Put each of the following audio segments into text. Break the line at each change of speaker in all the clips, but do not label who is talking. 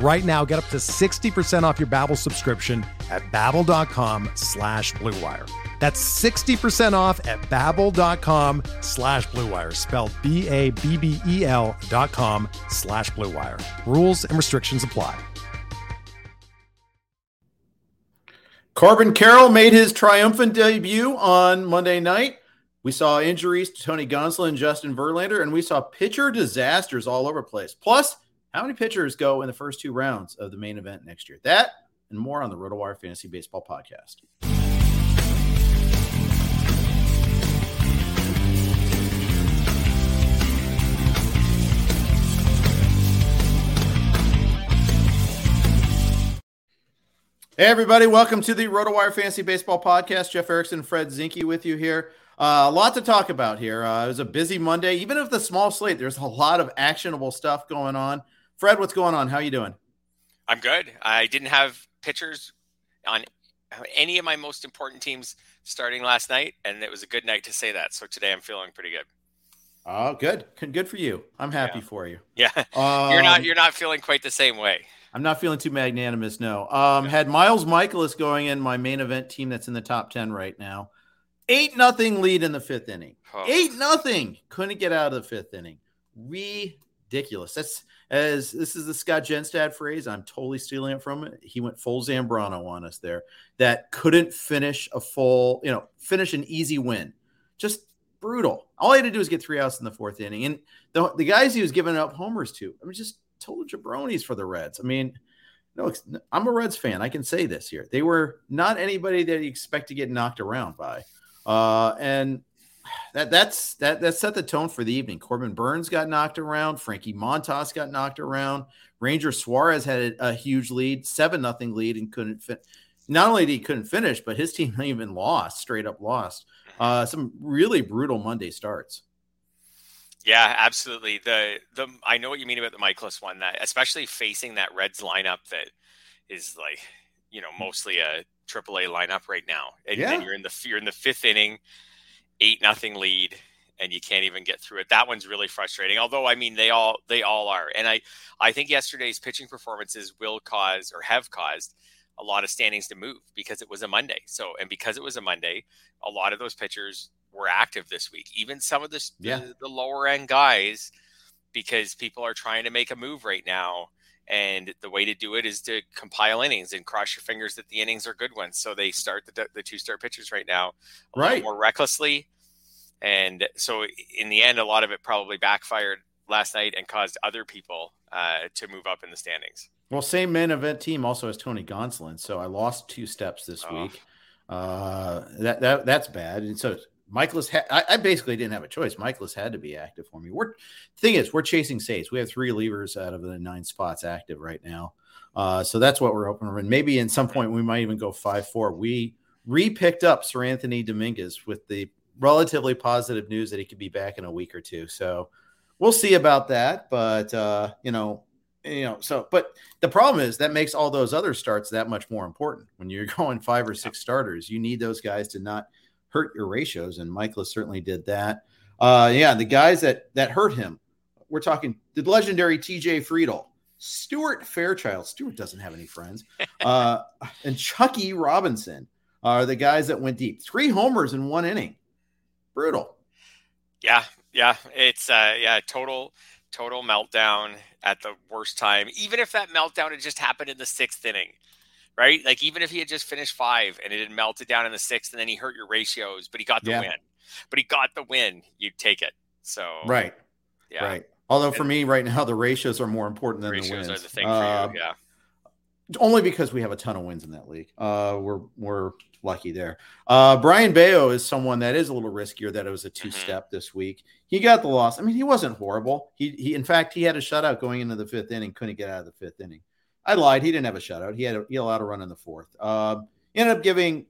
Right now, get up to 60% off your Babbel subscription at babbel.com slash bluewire. That's 60% off at babbel.com slash bluewire, spelled B-A-B-B-E-L dot com slash bluewire. Rules and restrictions apply.
Corbin Carroll made his triumphant debut on Monday night. We saw injuries to Tony Gonsolin and Justin Verlander, and we saw pitcher disasters all over the place. Plus, how many pitchers go in the first two rounds of the main event next year? That and more on the RotoWire Fantasy Baseball Podcast. Hey, everybody, welcome to the RotoWire Fantasy Baseball Podcast. Jeff Erickson, Fred Zinkie with you here. Uh, a lot to talk about here. Uh, it was a busy Monday. Even if the small slate, there's a lot of actionable stuff going on. Fred, what's going on? How are you doing?
I'm good. I didn't have pitchers on any of my most important teams starting last night, and it was a good night to say that. So today I'm feeling pretty good.
Oh, good. Good for you. I'm happy
Yeah.
for you.
Yeah,
Um,
you're not you're not feeling quite the same way.
I'm not feeling too magnanimous. No. Um, had Miles Mikolas going in my main event team that's in the top 10 right now. Eight nothing lead in the fifth inning.
Oh.
Eight nothing. Couldn't get out of the fifth inning. Ridiculous. That's as this is the Scott Jenstad phrase. I'm totally stealing it from it. He went full Zambrano on us there. That couldn't finish a full, you know, finish an easy win. Just brutal. All he had to do was get three outs in the fourth inning. And the, the guys he was giving up homers to, I mean, just total jabronis for the Reds. I mean, no, I'm a Reds fan. I can say this here. They were not anybody that you expect to get knocked around by. Uh, and that that's that that set the tone for the evening. Corbin Burns got knocked around. Frankie Montas got knocked around. Ranger Suarez had a, a huge lead, seven nothing lead, and couldn't fit. Not only did he couldn't finish, but his team even lost, straight up lost. Uh, some really brutal Monday starts.
Yeah, absolutely. The the I know what you mean about the Mikolas one. That especially facing that Reds lineup that is like you know mostly a AAA lineup right now, and
Yeah.
then you're in the you're in the fifth inning, eight nothing lead, and you can't even get through it. That one's really frustrating. Although I mean they all they all are, and I I think yesterday's pitching performances will cause or have caused a lot of standings to move because it was a Monday. So and because it was a Monday, a lot of those pitchers were active this week. Even some of the
Yeah.
the, the lower end guys, because people are trying to make a move right now. And the way to do it is to compile innings and cross your fingers that the innings are good ones. So they start the, the two start pitchers right now a
Right.
more recklessly. And so in the end, a lot of it probably backfired last night and caused other people uh, to move up in the standings.
Well, same main event team also has Tony Gonsolin, so I lost two steps this
Oh.
week. Uh, that that that's bad. And so Mikolas, ha- I, I basically didn't have a choice. Mikolas had to be active for me. We're thing is, we're chasing saves. We have three levers out of the nine spots active right now. Uh, so that's what we're hoping for. And maybe in some point we might even go five four. We re-picked up Seranthony Dominguez with the relatively positive news that he could be back in a week or two. So we'll see about that. But uh, you know, you know, so but the problem is that makes all those other starts that much more important. When you're going five or six starters, you need those guys to not hurt your ratios, and Mikolas certainly did that. Uh, yeah, the guys that that hurt him, we're talking the legendary T.J. Friedl, Stuart Fairchild. Stuart doesn't have any friends, uh, and Chuckie Robinson are the guys that went deep. Three homers in one inning, brutal.
Yeah, yeah, it's uh, yeah, total total meltdown at the worst time. Even if that meltdown had just happened in the sixth inning, right? Like even if he had just finished five and it had melted down in the sixth, and then he hurt your ratios, but he got the
Yeah.
win. But he got the win. You'd take it. So
right,
yeah.
right. Although for me right now the ratios are more important than the
Ratios
wins.
are the thing
Uh,
for you. Yeah.
only because we have a ton of wins in that league. Uh, we're we're lucky there. Uh, Brayan Bello is someone that is a little riskier. That it was a two step this week. He got the loss. I mean, he wasn't horrible. He he in fact he had a shutout going into the fifth inning. Couldn't get out of the fifth inning. I lied. He didn't have a shutout. He had a, he allowed a run in the fourth. Uh, ended up giving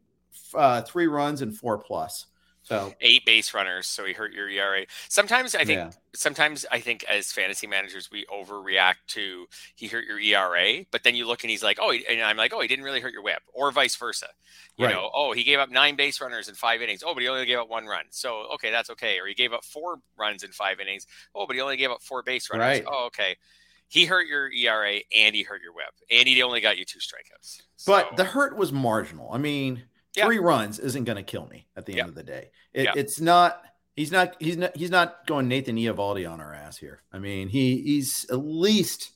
uh, three runs and four plus. So
Eight base runners, so he hurt your ERA. Sometimes I think
yeah,
sometimes I think as fantasy managers we overreact to he hurt your ERA, but then you look and he's like, oh, he, and I'm like, oh, he didn't really hurt your WHIP, or vice versa. You
Right.
know, oh, he gave up nine base runners in five innings. Oh, but he only gave up one run. So okay, that's okay. Or he gave up four runs in five innings. Oh, but he only gave up four base runners.
Right.
Oh, okay. He hurt your ERA and he hurt your WHIP, and he only got you two strikeouts.
but the hurt was marginal. I mean,
Yeah.
three runs isn't going to kill me at the
Yeah.
end of the day. It,
Yeah.
It's not. He's not. He's not. He's not going Nathan Eovaldi on our ass here. I mean, he he's at least,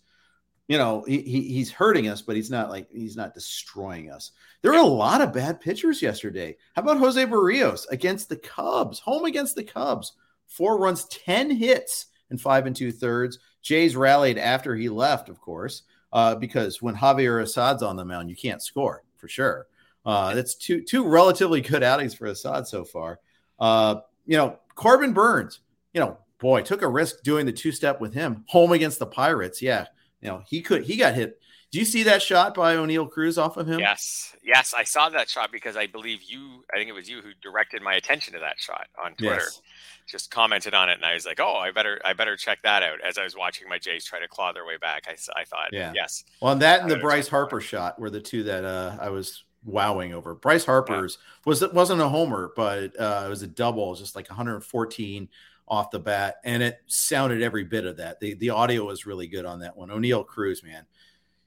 you know, he, he he's hurting us, but he's not like he's not destroying us. There were a lot of bad pitchers yesterday. How about Jose Berrios against the Cubs, home against the Cubs? Four runs, ten hits, and five and two thirds. Jays rallied after he left, of course, uh, because when Javier Assad's on the mound, you can't score for sure. Uh, that's two two relatively good outings for Assad so far. Uh, you know, Corbin Burns, you know, boy, took a risk doing the two step with him home against the Pirates. Yeah, you know, he could he got hit. Do you see that shot by Oneil Cruz off of him?
Yes, yes, I saw that shot because I believe you. I think it was you who directed my attention to that shot on Twitter.
Yes.
Just commented on it, and I was like, "Oh, I better, I better check that out." As I was watching my Jays try to claw their way back, I, I thought,
Yeah.
yes,
Well, and that and the Bryce Harper shot were the two that uh, I was wowing over. Bryce Harper's was it wasn't a homer, but uh, it was a double, was just like 114 off the bat, and it sounded every bit of that. The the audio was really good on that one. Oneil Cruz, man,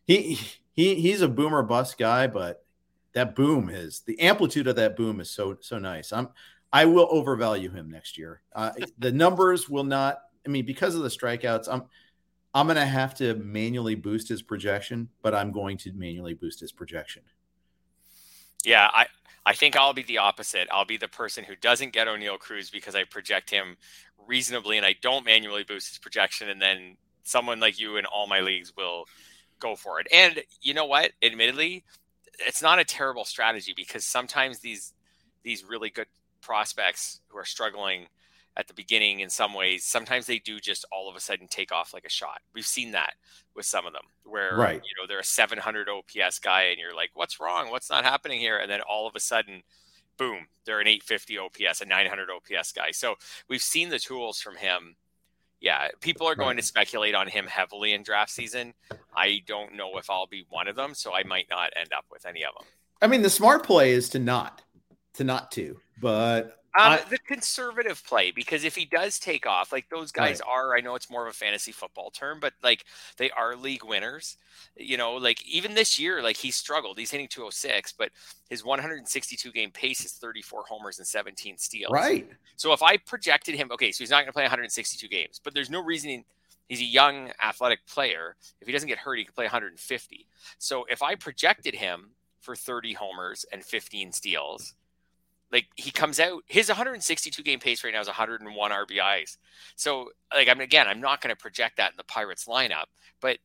he he he's a boomer bust guy, but that boom is the amplitude of that boom is so so nice. I'm I will overvalue him next year. Uh, the numbers will not. I mean, because of the strikeouts, I'm I'm going to have to manually boost his projection, but I'm going to manually boost his projection.
yeah. I, I think I'll be the opposite. I'll be the person who doesn't get Oneil Cruz because I project him reasonably, and I don't manually boost his projection, and then someone like you in all my leagues will go for it. And you know what? Admittedly, it's not a terrible strategy because sometimes these these really good prospects who are struggling at the beginning in some ways sometimes they do just all of a sudden take off like a shot we've seen that with some of them where
Right.
you know they're a 700 ops guy and you're like what's wrong what's not happening here and then all of a sudden boom they're an 850 ops a 900 ops guy so we've seen the tools from him yeah people are going
Right.
to speculate on him heavily in draft season. I don't know if i'll be one of them so i might not end up with any of them
I mean, the smart play is to not, to not to, but
Um,
I-
the conservative play, because if he does take off, like those guys are, I know it's more of a fantasy football term, but like they are league winners. You know, like even this year, like he struggled. He's hitting 206, but his 162 game pace is 34 homers and 17 steals.
right.
So if I projected him, okay, so he's not going to play 162 games, but there's no reason he's a young athletic player. If he doesn't get hurt, he could play 150. So if I projected him for 30 homers and 15 steals, like he comes out, his 162 game pace right now is 101 RBIs. So like I'm again, I'm not going to project that in the Pirates lineup, but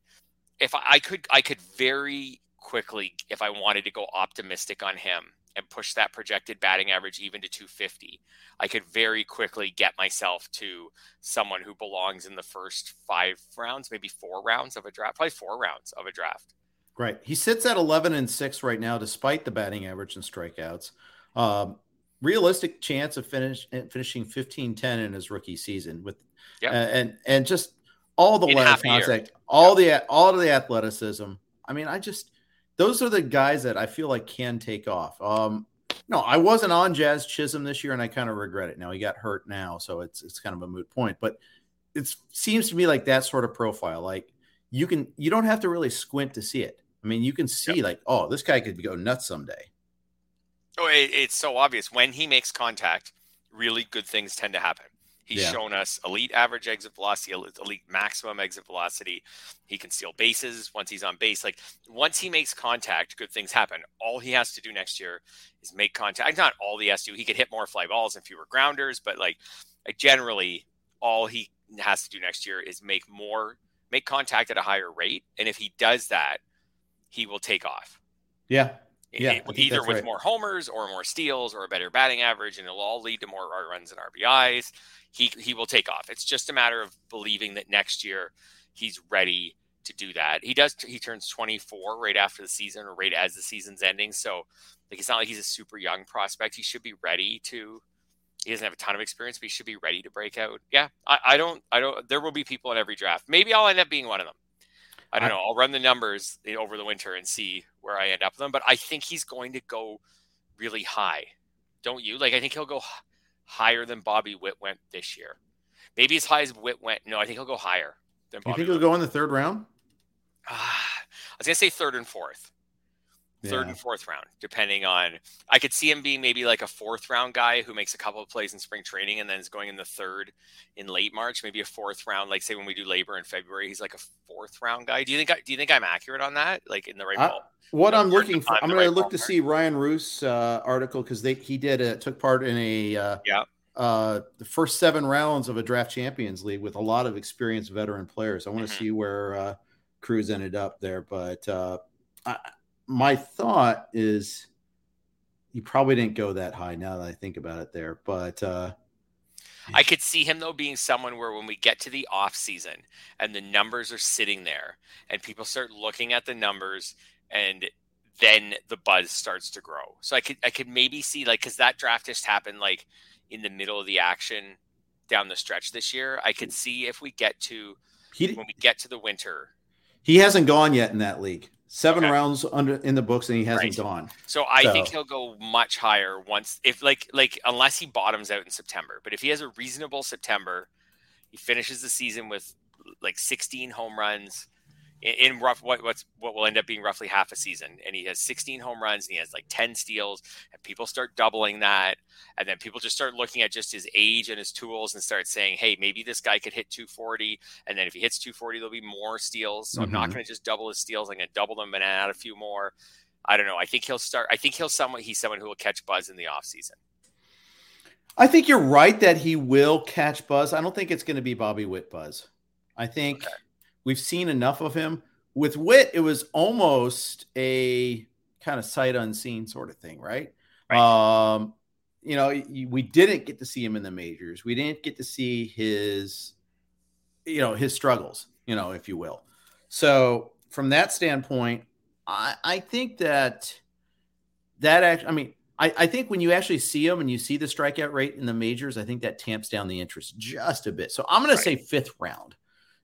if I, I could, I could very quickly, if I wanted to go optimistic on him and push that projected batting average even to 250, I could very quickly get myself to someone who belongs in the first five rounds, maybe four rounds of a draft, probably four rounds of a draft.
Right. He sits at 11 and 6 right now, despite the batting average and strikeouts. Um, realistic chance of finish finishing 15 10 in his rookie season with
Yep.
uh, and and just all the
In
level
half year.
contact, all the all of the athleticism. I mean, I just those are the guys that I feel like can take off. Um, no, I wasn't on Jazz Chisholm this year, and I kind of regret it. Now he got hurt now, so it's it's kind of a moot point. But it seems to me like that sort of profile. Like you can you don't have to really squint to see it. I mean, you can see like, oh, this guy could go nuts someday.
Oh, it, it's so obvious when he makes contact, really good things tend to happen. He's
Yeah.
shown us elite average exit velocity, elite maximum exit velocity. He can steal bases once he's on base. Like once he makes contact, good things happen. All he has to do next year is make contact. Not all he has to. He could hit more fly balls and fewer grounders, but like, like generally, all he has to do next year is make more, make contact at a higher rate. And if he does that, he will take off.
Yeah. Yeah,
it, either with right. more homers or more steals or a better batting average, and it'll all lead to more runs and RBIs. He he will take off. It's just a matter of believing that next year he's ready to do that. He does. He turns 24 right after the season, or right as the season's ending. So, like, it's not like he's a super young prospect. He should be ready to. He doesn't have a ton of experience, but he should be ready to break out. Yeah, I, I don't. I don't. There will be people in every draft. Maybe I'll end up being one of them. I don't I, know. I'll run the numbers over the winter and see where I end up with them. But I think he's going to go really high. Don't you? Like, I think he'll go higher than Bobby Witt went this year. Maybe as high as Witt went. No, I think he'll go higher
than Bobby. You think he'll go in the third round?
Uh, I was gonna say third and fourth third yeah. and fourth round, depending on. I could see him being maybe like a fourth round guy who makes a couple of plays in spring training and then is going in the third in late March, maybe a fourth round. Like say when we do labor in February, he's like a fourth round guy. Do you think? I, do you think I'm accurate on that? Like in the right
ball? What I'm looking for, I'm going right to look to see Ryan Roos uh, article because they he did a, took part in a uh,
yeah.
Uh, the first seven rounds of a draft champions league with a lot of experienced veteran players. I want to mm-hmm. see where uh, Cruz ended up there, but uh, I, my thought is he probably didn't go that high now that I think about it there, but uh,
I could see him though being someone where when we get to the off season and the numbers are sitting there and people start looking at the numbers and then the buzz starts to grow. So I could I could maybe see like because that draft just happened like in the middle of the action down the stretch this year. I could see if we get to he, when we get to the winter.
He hasn't gone yet in that league seven okay. rounds under in the books and he hasn't right. gone.
So I so. think he'll go much higher once if like like unless he bottoms out in September. But if he has a reasonable September, he finishes the season with like 16 home runs, in, rough what what's what will end up being roughly half a season and he has 16 home runs and he has like 10 steals and people start doubling that and then people just start looking at just his age and his tools and start saying hey maybe this guy could hit 240 and then if he hits 240 there'll be more steals so mm-hmm. i'm not mm-hmm. going to just double his steals i'm going to double them and add a few more i don't know i think he'll start i think he'll someone he's someone who will catch buzz in the offseason
I think you're right that he will catch buzz. I don't think it's going to be Bobby Witt buzz. I think okay. We've seen enough of him. With Witt, it was almost a kind of sight unseen sort of thing, right? right. Um, you know, we didn't get to see him in the majors. We didn't get to see his, you know, his struggles, you know, if you will. So from that standpoint, I, I think that that actually, I mean, I, I think when you actually see him and you see the strikeout rate in the majors, I think that tamps down the interest just a bit. So I'm going right. to say fifth round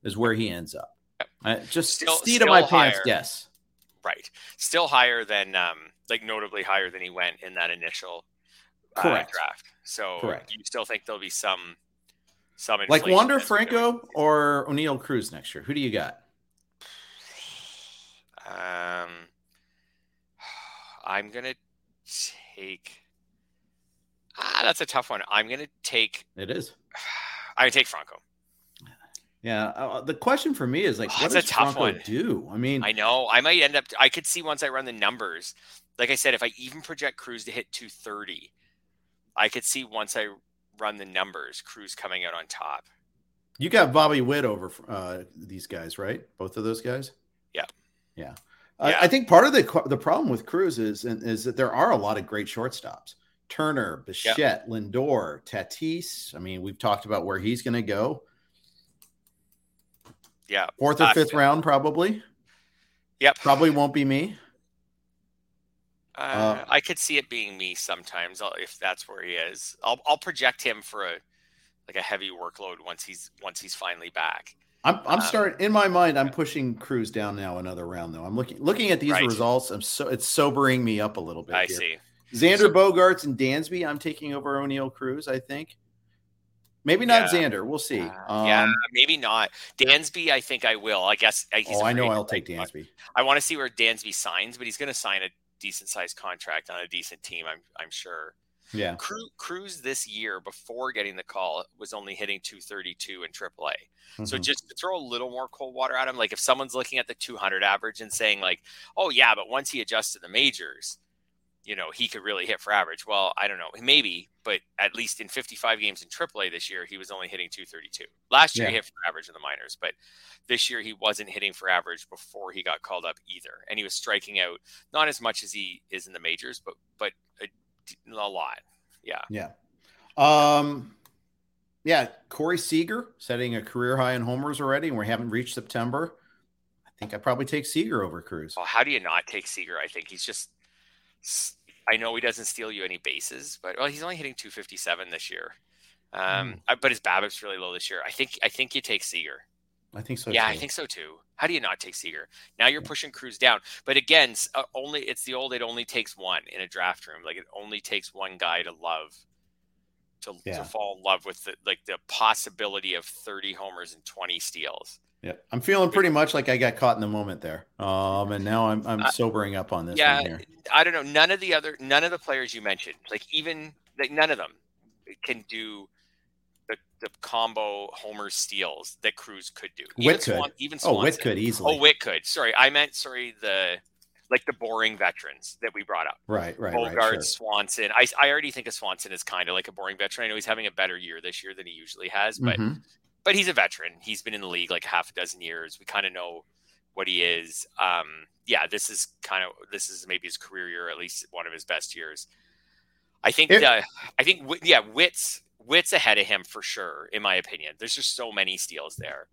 is where he ends up. Uh, just still, steed of my higher. pants, yes.
Right. Still higher than, um, like notably higher than he went in that initial uh, Correct. draft. So Correct. you still think there'll be some, some
like Wander Franco or Oneil Cruz next year? Who do you got?
Um, I'm gonna take. Ah, that's a tough one. I'm gonna take.
It is.
Gonna take Franco.
Yeah, uh, uh, the question for me is like, oh, what does a tough Franco one. do? I mean,
I know I might end up. I could see once I run the numbers. Like I said, if I even project Cruz to hit 230, I could see once I run the numbers, Cruz coming out on top.
You got Bobby Witt over uh, these guys, right? Both of those guys.
Yeah,
yeah. yeah. I think part of the the problem with Cruz is is that there are a lot of great shortstops. Turner, Bichette. Lindor, Tatis. I mean, we've talked about where he's going to go.
Yeah.
Fourth or uh, fifth round, probably.
Yep.
Probably won't be me.
Uh, uh, I could see it being me sometimes if that's where he is. I'll I'll project him for a like a heavy workload once he's once he's finally back.
I'm I'm um, starting in my mind. I'm pushing Cruz down now another round though. I'm looking looking at these right. results. I'm so it's sobering me up a little bit.
I
here.
see.
Xander so, Bogaerts and Dansby. I'm taking over Oneil Cruz. I think. Maybe not yeah. Xander. We'll see.
Um, yeah, maybe not. Dansby, I think I will. I guess.
Uh, oh, I know I'll take Dansby.
I want to see where Dansby signs, but he's going to sign a decent sized contract on a decent team. I'm I'm sure.
Yeah.
Cruz this year before getting the call was only hitting 232 in AAA. Mm-hmm. So just to throw a little more cold water at him, like if someone's looking at the 200 average and saying like, "Oh yeah, but once he adjusts to the majors, you know, he could really hit for average. Well, I don't know, maybe, but at least in 55 games in AAA this year, he was only hitting 232. Last year, yeah. he hit for average in the minors, but this year he wasn't hitting for average before he got called up either, and he was striking out not as much as he is in the majors, but but a, a lot. Yeah.
Yeah. Um. Yeah, Corey Seager setting a career high in homers already, and we haven't reached September. I think I probably take Seager over Cruz.
Well, how do you not take Seager? I think he's just I know he doesn't steal you any bases, but well, he's only hitting 257 this year. Um, mm. but his BABIP's really low this year. I think I think you take Seager.
I think so.
Yeah,
too.
I think so too. How do you not take Seager? Now you're pushing Cruz down. But again, uh, only it's the old. It only takes one in a draft room. Like it only takes one guy to love, to, yeah. to fall in love with the like the possibility of 30 homers and 20 steals.
Yeah, I'm feeling pretty much like I got caught in the moment there. Um, and now I'm I'm sobering up on this.
Yeah, I don't know. None of the other, none of the players you mentioned, like even like none of them, can do the, the combo homer steals that Cruz could do.
Even Witt could. Swan,
even
Swanson. Oh, Witt could easily.
Oh, Witt could. Sorry, I meant sorry the like the boring veterans that we brought up.
Right, right,
Bogaerts,
right, sure.
Swanson. I, I already think of Swanson as kind of like a boring veteran. I know he's having a better year this year than he usually has, but mm-hmm but he's a veteran. He's been in the league like half a dozen years. We kind of know what he is. Um, yeah, this is kind of this is maybe his career year, at least one of his best years. I think. It, uh, I think. Yeah, Witt's Witt's ahead of him for sure, in my opinion. There's just so many steals there.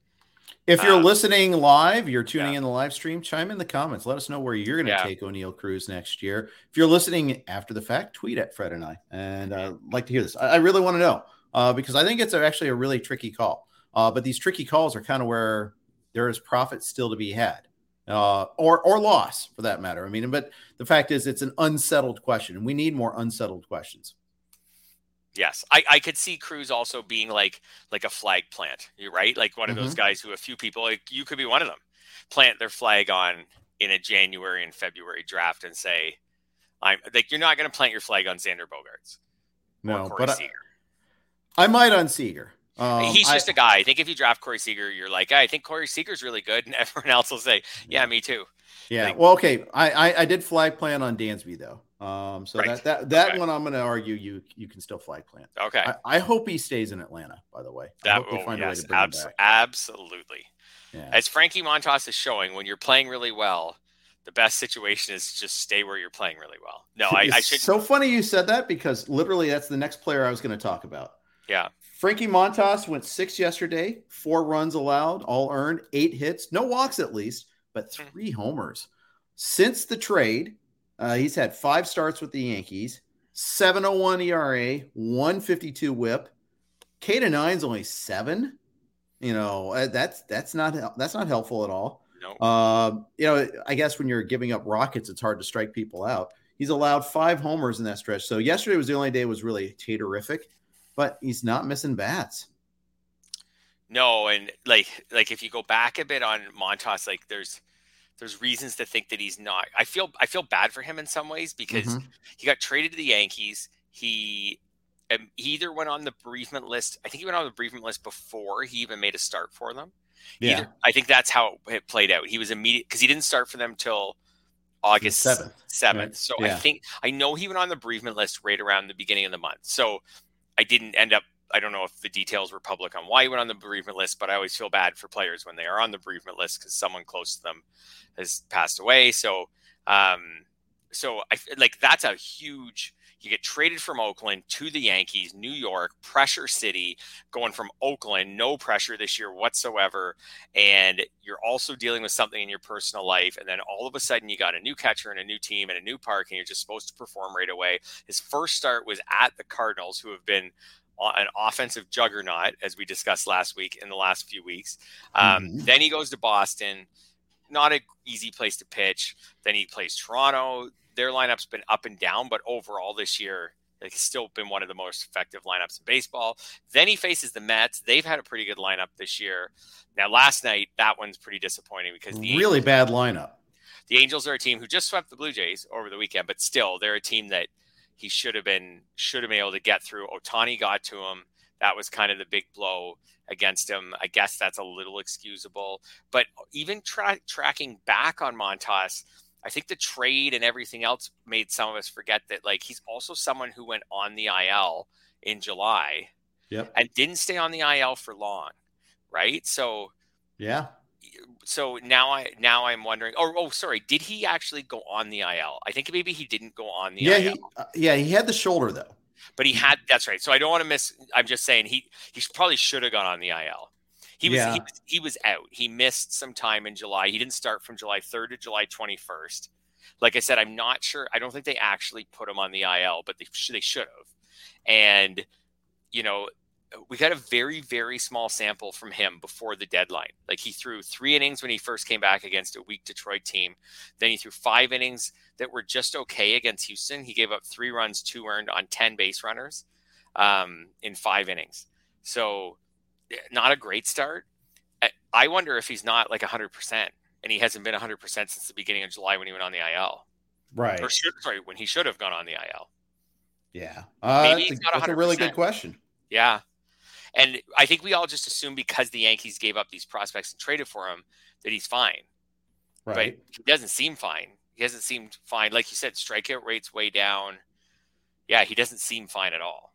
If you're um, listening live, you're tuning yeah. in the live stream, chime in the comments. Let us know where you're going to yeah. take Oneil Cruz next year. If you're listening after the fact, tweet at Fred and I. And uh, like to hear this. I, I really want to know uh, because I think it's actually a really tricky call. Uh, but these tricky calls are kind of where there is profit still to be had, uh, or or loss for that matter. I mean, but the fact is, it's an unsettled question, and we need more unsettled questions.
Yes, I, I could see Cruz also being like like a flag plant. You're right, like one of mm-hmm. those guys who a few people like you could be one of them plant their flag on in a January and February draft and say, "I'm like you're not going to plant your flag on Xander Bogaerts.
No, but I, I, might on Seager.
Um, He's just I, a guy. I think if you draft Corey Seager, you're like, I think Corey Seager's really good, and everyone else will say, Yeah, me too.
Yeah. Like, well, okay. I, I, I did flag plan on Dansby though. Um, so right. that that that okay. one I'm going to argue you you can still flag plan.
Okay.
I, I, hope he stays in Atlanta. By the way,
that oh, yes, abs- absolutely. Yeah. As Frankie Montas is showing, when you're playing really well, the best situation is just stay where you're playing really well. No, I, I should.
So funny you said that because literally that's the next player I was going to talk about.
Yeah.
Frankie Montas went six yesterday, four runs allowed, all earned, eight hits, no walks at least, but hmm. three homers. Since the trade, uh, he's had five starts with the Yankees, 701 ERA, 152 whip. K to nine's only seven. You know, uh, that's that's not that's not helpful at all.
No.
Uh, you know, I guess when you're giving up rockets, it's hard to strike people out. He's allowed five homers in that stretch. So yesterday was the only day it was really terrific but he's not missing bats.
No, and like like if you go back a bit on Montas, like there's there's reasons to think that he's not. I feel I feel bad for him in some ways because mm-hmm. he got traded to the Yankees. He um, he either went on the bereavement list. I think he went on the bereavement list before he even made a start for them. Yeah, either, I think that's how it played out. He was immediate because he didn't start for them till August seventh. Seventh. Right. So yeah. I think I know he went on the bereavement list right around the beginning of the month. So I didn't end up. I don't know if the details were public on why he went on the bereavement list, but I always feel bad for players when they are on the bereavement list because someone close to them has passed away. So, um, so I like that's a huge. You get traded from Oakland to the Yankees, New York, pressure city, going from Oakland, no pressure this year whatsoever. And you're also dealing with something in your personal life. And then all of a sudden, you got a new catcher and a new team and a new park, and you're just supposed to perform right away. His first start was at the Cardinals, who have been an offensive juggernaut, as we discussed last week in the last few weeks. Um, mm-hmm. Then he goes to Boston. Not an easy place to pitch. Then he plays Toronto their lineup's been up and down, but overall this year, it's still been one of the most effective lineups in baseball. Then he faces the Mets. They've had a pretty good lineup this year. Now, last night, that one's pretty disappointing because
the really Angels, bad lineup.
The Angels are a team who just swept the Blue Jays over the weekend, but still, they're a team that he should have been should have been able to get through. Ohtani got to him. That was kind of the big blow against him. I guess that's a little excusable. But even tra- tracking back on Montas, I think the trade and everything else made some of us forget that like he's also someone who went on the IL in July
Yep.
and didn't stay on the IL for long, right? So
Yeah.
so now I now I'm wondering. Oh, oh, sorry. Did he actually go on the IL? I think maybe he didn't go on the
Yeah.
IL,
He, uh, yeah. He had the shoulder though.
but he had. That's right. So I don't want to miss. I'm just saying he he probably should have gone on the IL. He was
Yeah.
he, he was out. He missed some time in July. He didn't start from July 3rd to July 21st. Like I said, I'm not sure. I don't think they actually put him on the IL, but they should they should have. And you know, we got a very very small sample from him before the deadline. Like he threw 3 innings when he first came back against a weak Detroit team. Then he threw 5 innings that were just okay against Houston. He gave up 3 runs, 2 earned on 10 base runners um, in 5 innings. So not a great start. I- wonder if he's not like 100% and he hasn't been 100% since the beginning of July when he went on the IL.
Right.
Or should, sorry, when he should have gone on the IL.
Yeah. Uh,
Maybe
that's,
he's
a,
not
that's a really good question.
Yeah. And I think we all just assume because the Yankees gave up these prospects and traded for him that he's fine.
Right.
But he doesn't seem fine. He hasn't seemed fine. Like you said, strikeout rate's way down. Yeah, he doesn't seem fine at all.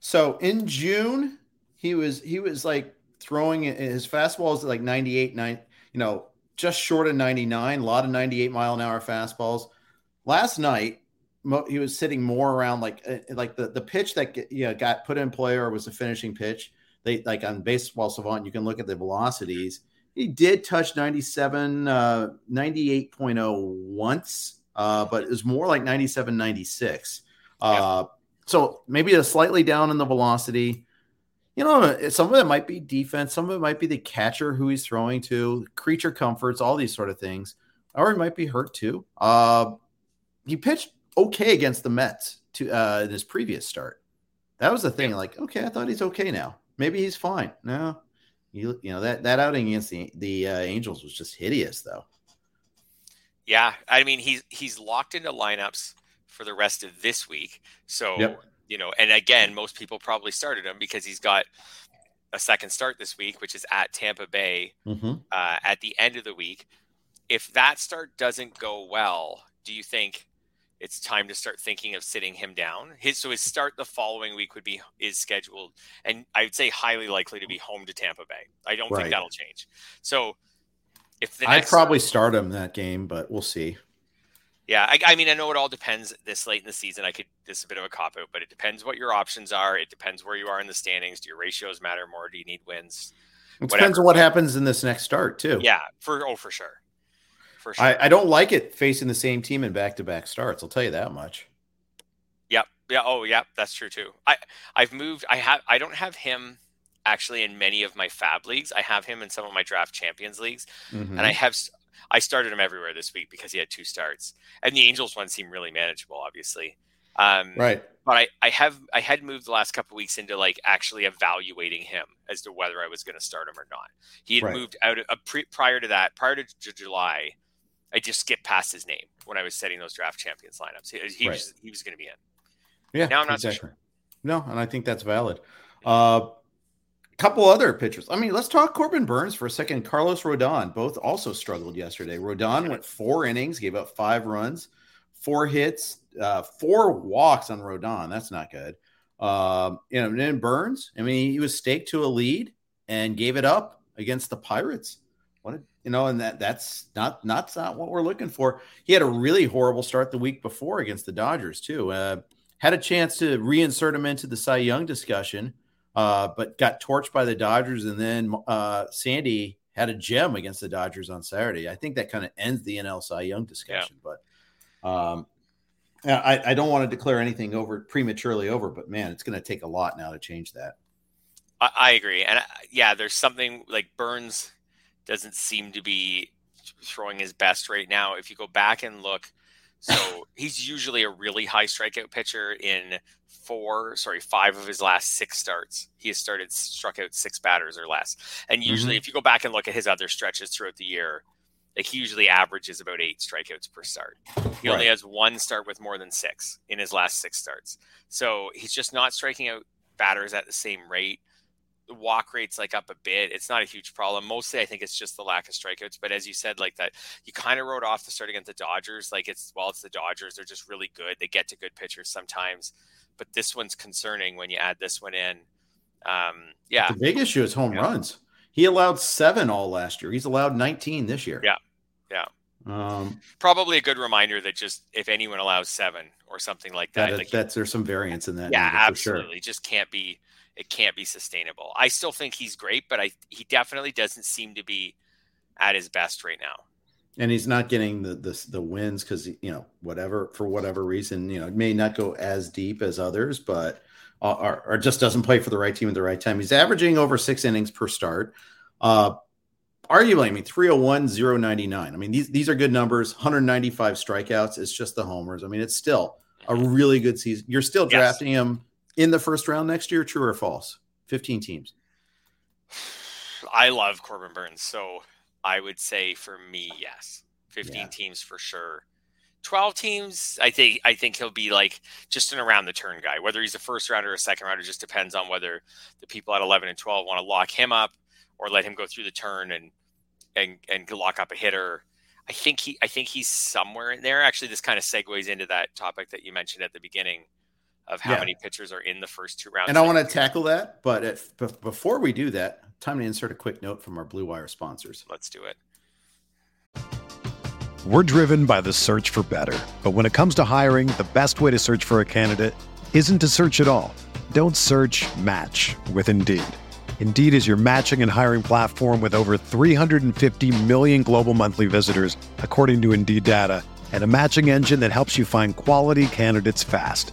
So in June, he was he was like throwing his fastball is like 98, nine, you know, just short of 99, a lot of 98 mile an hour fastballs. Last night, mo- he was sitting more around like uh, like the the pitch that you know, got put in play or was a finishing pitch. They like on baseball savant, you can look at the velocities. He did touch 97, uh, 98.0 once, uh, but it was more like 97, 96. Uh, so maybe a slightly down in the velocity. You know, some of it might be defense, some of it might be the catcher who he's throwing to, creature comforts, all these sort of things, or he might be hurt too. Uh, he pitched okay against the Mets to uh, in his previous start. That was the thing. Like, okay, I thought he's okay now. Maybe he's fine. No, you, you know that that outing against the the uh, Angels was just hideous, though.
Yeah, I mean he's he's locked into lineups for the rest of this week. So
Yep.
You know, and again, most people probably started him because he's got a second start this week, which is at Tampa Bay
Mm-hmm.
uh, at the end of the week. If that start doesn't go well, do you think it's time to start thinking of sitting him down? His so his start the following week would be is scheduled, and I would say highly likely to be home to Tampa Bay. I don't
Right.
think that'll change. So if the
I'd probably start him that game, but we'll see.
Yeah, I, I mean, I know it all depends this late in the season. I could, this is a bit of a cop out, but it depends what your options are. It depends where you are in the standings. Do your ratios matter more? Do you need wins?
It
Whatever.
depends on what happens in this next start too.
Yeah, for, oh, for sure. For sure.
I, I don't like it facing the same team in back to back starts. I'll tell you that much.
Yep. Yeah. Oh, yep. That's true too. I, I've moved, I have, I don't have him actually in many of my fab leagues. I have him in some of my draft champions leagues
Mhm.
and I have, s- I started him everywhere this week because he had two starts and the Angels one seemed really manageable, obviously. Um,
right.
but I, I have I had moved the last couple weeks into like actually evaluating him as to whether I was going to start him or not. He had
Right.
moved out uh, pre, prior to that, prior to J- July. I just skipped past his name when I was setting those draft champions lineups. He, he
Right.
was he was going to be in.
Yeah.
Now I'm not so sure.
No, and I think that's valid. Uh, couple other pitchers. I mean, let's talk Corbin Burns for a second. Carlos Rodon both also struggled yesterday. Rodon went four innings, gave up five runs, four hits, uh, four walks on Rodon. That's not good. Um, you know, and then Burns. I mean, he was staked to a lead and gave it up against the Pirates. What a, you know, and that that's not not not what we're looking for. He had a really horrible start the week before against the Dodgers too. Uh, had a chance to reinsert him into the Cy Young discussion, uh, but got torched by the Dodgers. And then uh, Sandy had a gem against the Dodgers on Saturday. I think that kind of ends the NL Cy Young discussion. But um, I, I don't want to declare anything over prematurely over, but man, it's going to take a lot now to change that.
I, I agree, and uh, yeah, there's something like Burns doesn't seem to be throwing his best right now. If you go back and look, so he's usually a really high strikeout pitcher in four, sorry, five of his last six starts. He has started struck out six batters or less. And usually, mm-hmm. if you go back and look at his other stretches throughout the year, like he usually averages about eight strikeouts per start. He only has one start with more than six in his last six starts. So he's just not striking out batters at the same rate. Walk rate's like up a bit. It's not a huge problem. Mostly, I think it's just the lack of strikeouts. But as you said, like that, you kind of wrote off the start against the Dodgers. Like it's well, it's the Dodgers. They're just really good. They get to good pitchers sometimes. But this one's concerning when you add this one in. Um, yeah,
the big issue is home yeah. runs. He allowed seven all last year. He's allowed 19 this year.
Yeah, yeah. Um, Probably a good reminder that just if anyone allows seven or something like that,
that
like,
that's there's some variance in that.
Yeah, absolutely. Sure. Just can't be it can't be sustainable. I still think he's great, but I he definitely doesn't seem to be at his best right now.
And he's not getting the the, the wins because you know whatever for whatever reason you know it may not go as deep as others, but uh, or, or just doesn't play for the right team at the right time. He's averaging over six innings per start. Uh, arguably, I mean, 301, 099. I mean, these, these are good numbers. 195 strikeouts. It's just the homers. I mean, it's still a really good season. You're still drafting yes. him in the first round next year, true or false? 15 teams.
I love Corbin Burns. So I would say for me, yes. 15 yeah. teams for sure. 12 teams, I think I think he'll be like just an around the turn guy. Whether he's a first rounder or a second rounder just depends on whether the people at 11 and 12 want to lock him up or let him go through the turn and and and lock up a hitter. I think he I think he's somewhere in there. Actually, this kind of segues into that topic that you mentioned at the beginning of how yeah. many pitchers are in the first two rounds.
And I want to tackle that, but if, before we do that, time to insert a quick note from our Blue Wire sponsors.
Let's do it.
We're driven by the search for better, but when it comes to hiring, the best way to search for a candidate isn't to search at all. Don't search. Match with Indeed. Indeed is your matching and hiring platform with over 350 million global monthly visitors, according to Indeed data, and a matching engine that helps you find quality candidates fast.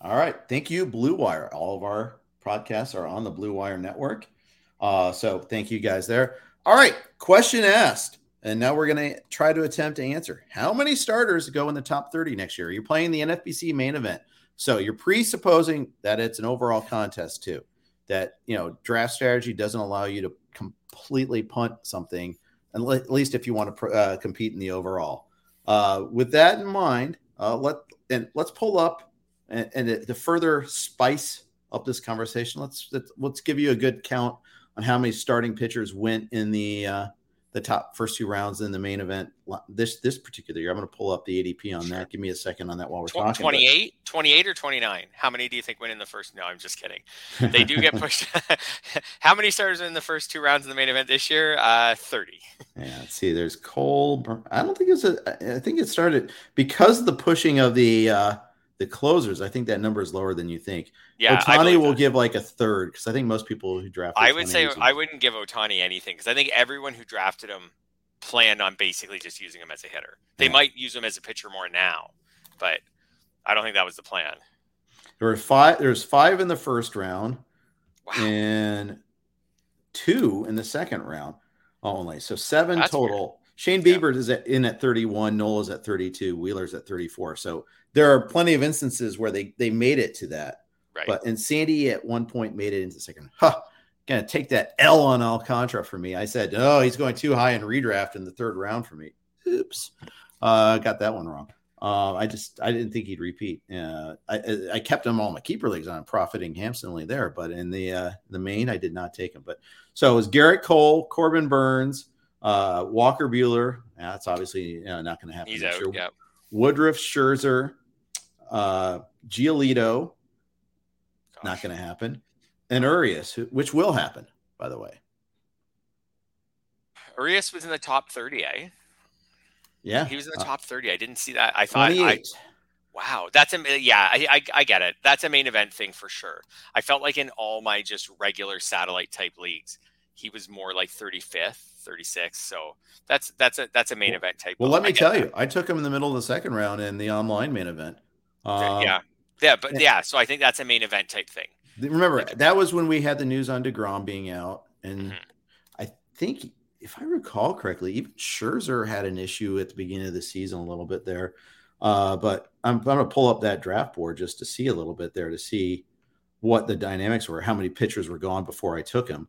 All right. Thank you, Blue Wire. All of our podcasts are on the Blue Wire network. Uh, so thank you guys there. All right. Question asked. And now we're going to try to attempt to answer. How many starters go in the top 30 next year? You're playing the NFBC main event. So you're presupposing that it's an overall contest too. That, you know, draft strategy doesn't allow you to completely punt something at least if you want to uh, compete in the overall. Uh, with that in mind, uh, let and let's pull up and, and to further spice up this conversation. Let's let's give you a good count on how many starting pitchers went in the uh, the top first two rounds in the main event this this particular year. I'm going to pull up the ADP on that. Give me a second on that while we're talking.
28, 28 or 29. How many do you think went in the first? No, I'm just kidding. They do get pushed. How many starters in the first two rounds in the main event this year? Uh, 30.
Yeah, let's see. There's Cole. I don't think it's a. I think it started because of the pushing of the uh, the closers, I think that number is lower than you think.
Yeah,
Ohtani will that. give like a third because I think most people who draft.
I would say I wouldn't give Ohtani anything because I think everyone who drafted him planned on basically just using him as a hitter. They yeah. might use him as a pitcher more now, but I don't think that was the plan.
There were five. There's five in the first round,
Wow.
and two in the second round only. So seven
That's
total. Shane
Yeah.
Bieber is at, in at 31. Nola's at 32. Wheeler's at 34. So there are plenty of instances where they they made it to that.
Right.
But and Sandy at one point made it into the second. Huh, gonna take that L on Alcantara for me. I said, oh, he's going too high in redraft in the third round for me. Oops, uh, got that one wrong. Uh, I just I didn't think he'd repeat. Uh, I I- I kept him all my keeper leagues on profiting handsomely there, but in the uh, the main I did not take him. But so it was Gerrit Cole, Corbin Burns, uh, Walker Buehler. That's obviously uh, not going to happen.
He's out. Yeah.
Woodruff, Scherzer, uh, Giolito, not going to happen. And Urias, which will happen, by the way.
Urias was in the top 30, eh?
Yeah.
He was in the
Uh,
top 30. I didn't see that. I thought, I, wow, that's a, yeah, I, I, I get it. That's a main event thing for sure. I felt like in all my just regular satellite type leagues, he was more like 35th, 36. So that's, that's a, that's a main event type.
well, let me tell
that.
you, I took him in the middle of the second round in the online main event. Um,
yeah. Yeah. But
yeah.
So I think that's a main event type thing.
th- Remember, that was when we had the news on DeGrom being out. And
Mhm.
I think, if I recall correctly, even Scherzer had an issue at the beginning of the season a little bit there. Uh, but I'm, I'm going to pull up that draft board just to see a little bit there to see what the dynamics were, how many pitchers were gone before I took him.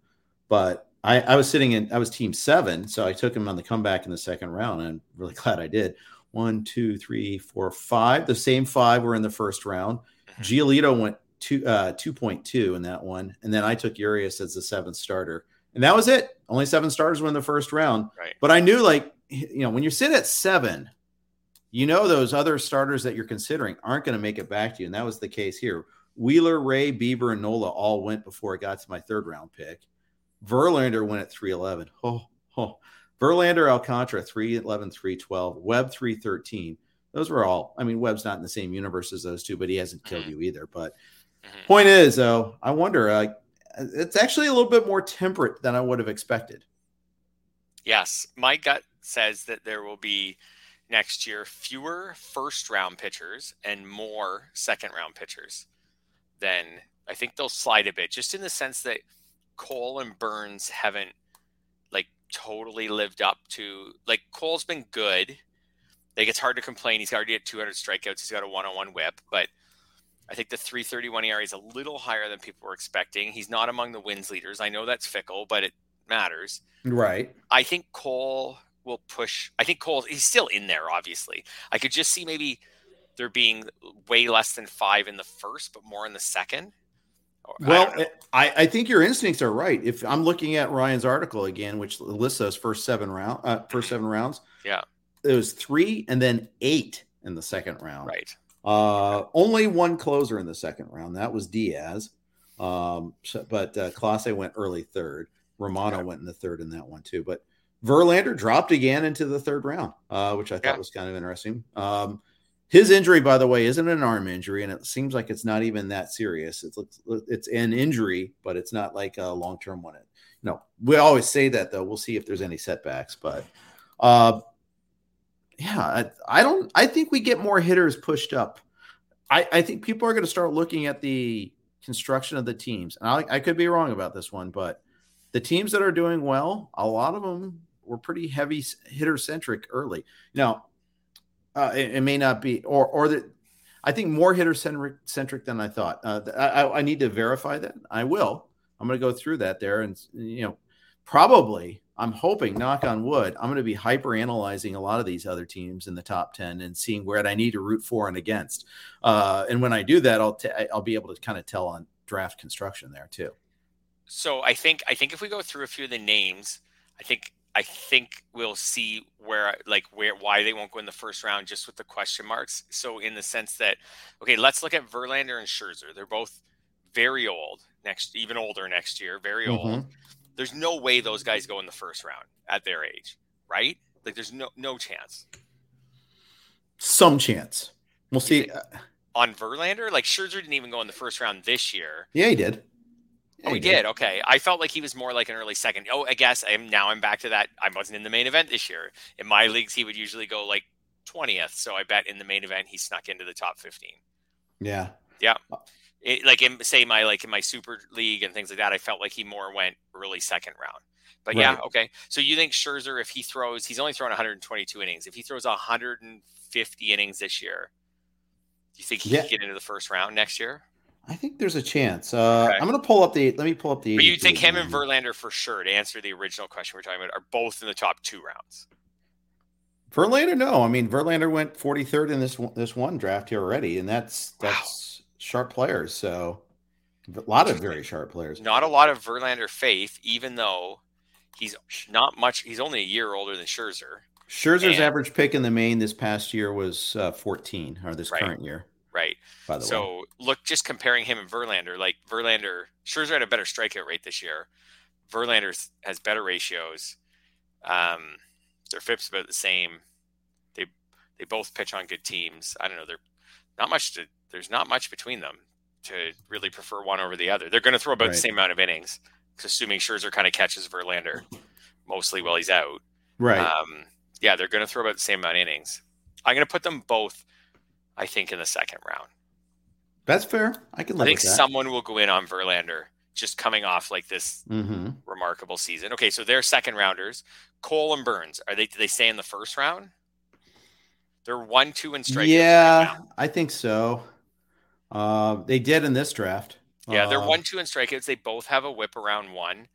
But I, I was sitting in, I was team seven. So I took him on the comeback in the second round. And I'm really glad I did. One, two, three, four, five. The same five were in the first round.
Mhm.
Giolito went two, uh, 2.2 in that one. And then I took Urias as the seventh starter. And that was it. Only seven starters were in the first round.
Right.
But I knew, like, you know, when you sit at seven, you know those other starters that you're considering aren't going to make it back to you. And that was the case here. Wheeler, Ray, Bieber, and Nola all went before it got to my third round pick. Verlander went at 311. Oh, oh. Verlander, Alcantara, 311, 312. Webb, 313. Those were all, I mean, Webb's not in the same universe as those two, but he hasn't killed
Mhm.
you either. But
Mhm.
point is, though, I wonder, uh, it's actually a little bit more temperate than I would have expected.
Yes, my gut says that there will be next year fewer first round pitchers and more second round pitchers. Then I think they'll slide a bit, just in the sense that Cole and Burnes haven't like totally lived up to like Cole's been good. Like it's hard to complain. He's already at 200 strikeouts. He's got a one-on-one whip, but I think the 331 ERA is a little higher than people were expecting. He's not among the wins leaders. I know that's fickle, but it matters.
Right.
I think Cole will push. I think Cole, he's still in there, obviously. I could just see maybe there being way less than five in the first, but more in the second. Or- I
Well. I, I think your instincts are right. If I'm looking at Ryan's article again, which lists those first seven round, uh, first seven rounds,
Yeah.
it was three and then eight in the second round.
right.
Uh, only one closer in the second round. That was Diaz. Um, so, but uh, Clase went early third. Romano
Yeah.
went in the third in that one too. But Verlander dropped again into the third round, uh, which I thought
Yeah.
was kind of interesting. Um, his injury, by the way, isn't an arm injury, and it seems like it's not even that serious. It's it's an injury, but it's not like a long term one. No, we always say that though. We'll see if there's any setbacks, but uh, yeah, I, I don't. I think we get more hitters pushed up. I, I think people are going to start looking at the construction of the teams. And I, I could be wrong about this one, but the teams that are doing well, a lot of them were pretty heavy hitter centric early. Now, uh, it, it may not be, or or that I think more hitter centric than I thought. Uh, I, I need to verify that. I will. I'm going to go through that there, and you know, probably I'm hoping, knock on wood, I'm going to be hyper analyzing a lot of these other teams in the top 10 and seeing where I need to root for and against. Uh, and when I do that, I'll, t- I'll be able to kind of tell on draft construction there too.
So I think I think if we go through a few of the names, I think I think we'll see where like where why they won't go in the first round just with the question marks. So in the sense that okay, let's look at Verlander and Scherzer. They're both very old next even older next year, very old.
Mhm.
There's no way those guys go in the first round at their age, right? Like there's no no chance.
Some chance. We'll see.
On Verlander, like Scherzer didn't even go in the first round this year.
Yeah, he did. Oh, yeah,
Oh, he did. Okay, I felt like he was more like an early second. Oh, I guess I'm now I'm back to that. I wasn't in the main event this year. In my leagues, he would usually go like twentieth. So I bet in the main event he snuck into the top fifteen.
Yeah.
Yeah. Uh, it, like in say my like in my super league and things like that, I felt like he more went early second round. But right. yeah, okay. So you think Scherzer, if he throws, he's only thrown 122 innings. If he throws 150 innings this year, do you think he yeah. can get into the first round next year?
I think there's a chance. Uh, okay. I'm going to pull up the. Let me pull up the.
But you think him and Verlander for sure to answer the original question we're talking about are both in the top two rounds?
Verlander, no. I mean, Verlander went 43rd in this this one draft here already, and that's that's wow. sharp players. So a lot of very sharp players.
Not a lot of Verlander faith, even though he's not much. He's only a year older than Scherzer.
Scherzer's and, average pick in the main this past year was uh, 14, or this right. current year
right? By the so way. look, just comparing him and Verlander, like Verlander, Scherzer had a better strikeout rate this year. Verlander has better ratios. Um, their FIP's about the same. They they both pitch on good teams. I don't know. They're not much to. There's not much between them to really prefer one over the other. They're going to throw about right. the same amount of innings, assuming Scherzer kind of catches Verlander mostly while he's out.
Right.
Um, yeah, they're going to throw about the same amount of innings. I'm going to put them both I think, in the second round.
That's fair. I can. I
think someone will go in on Verlander just coming off like this mm-hmm. remarkable season. Okay, so they're second rounders. Cole and Burnes are they? Do they stay in the first round? They're one, two, and strike.
Yeah, right I think so. Uh, they did in this draft.
Yeah, they're uh, one, two, and strikeouts. They both have a whip around one.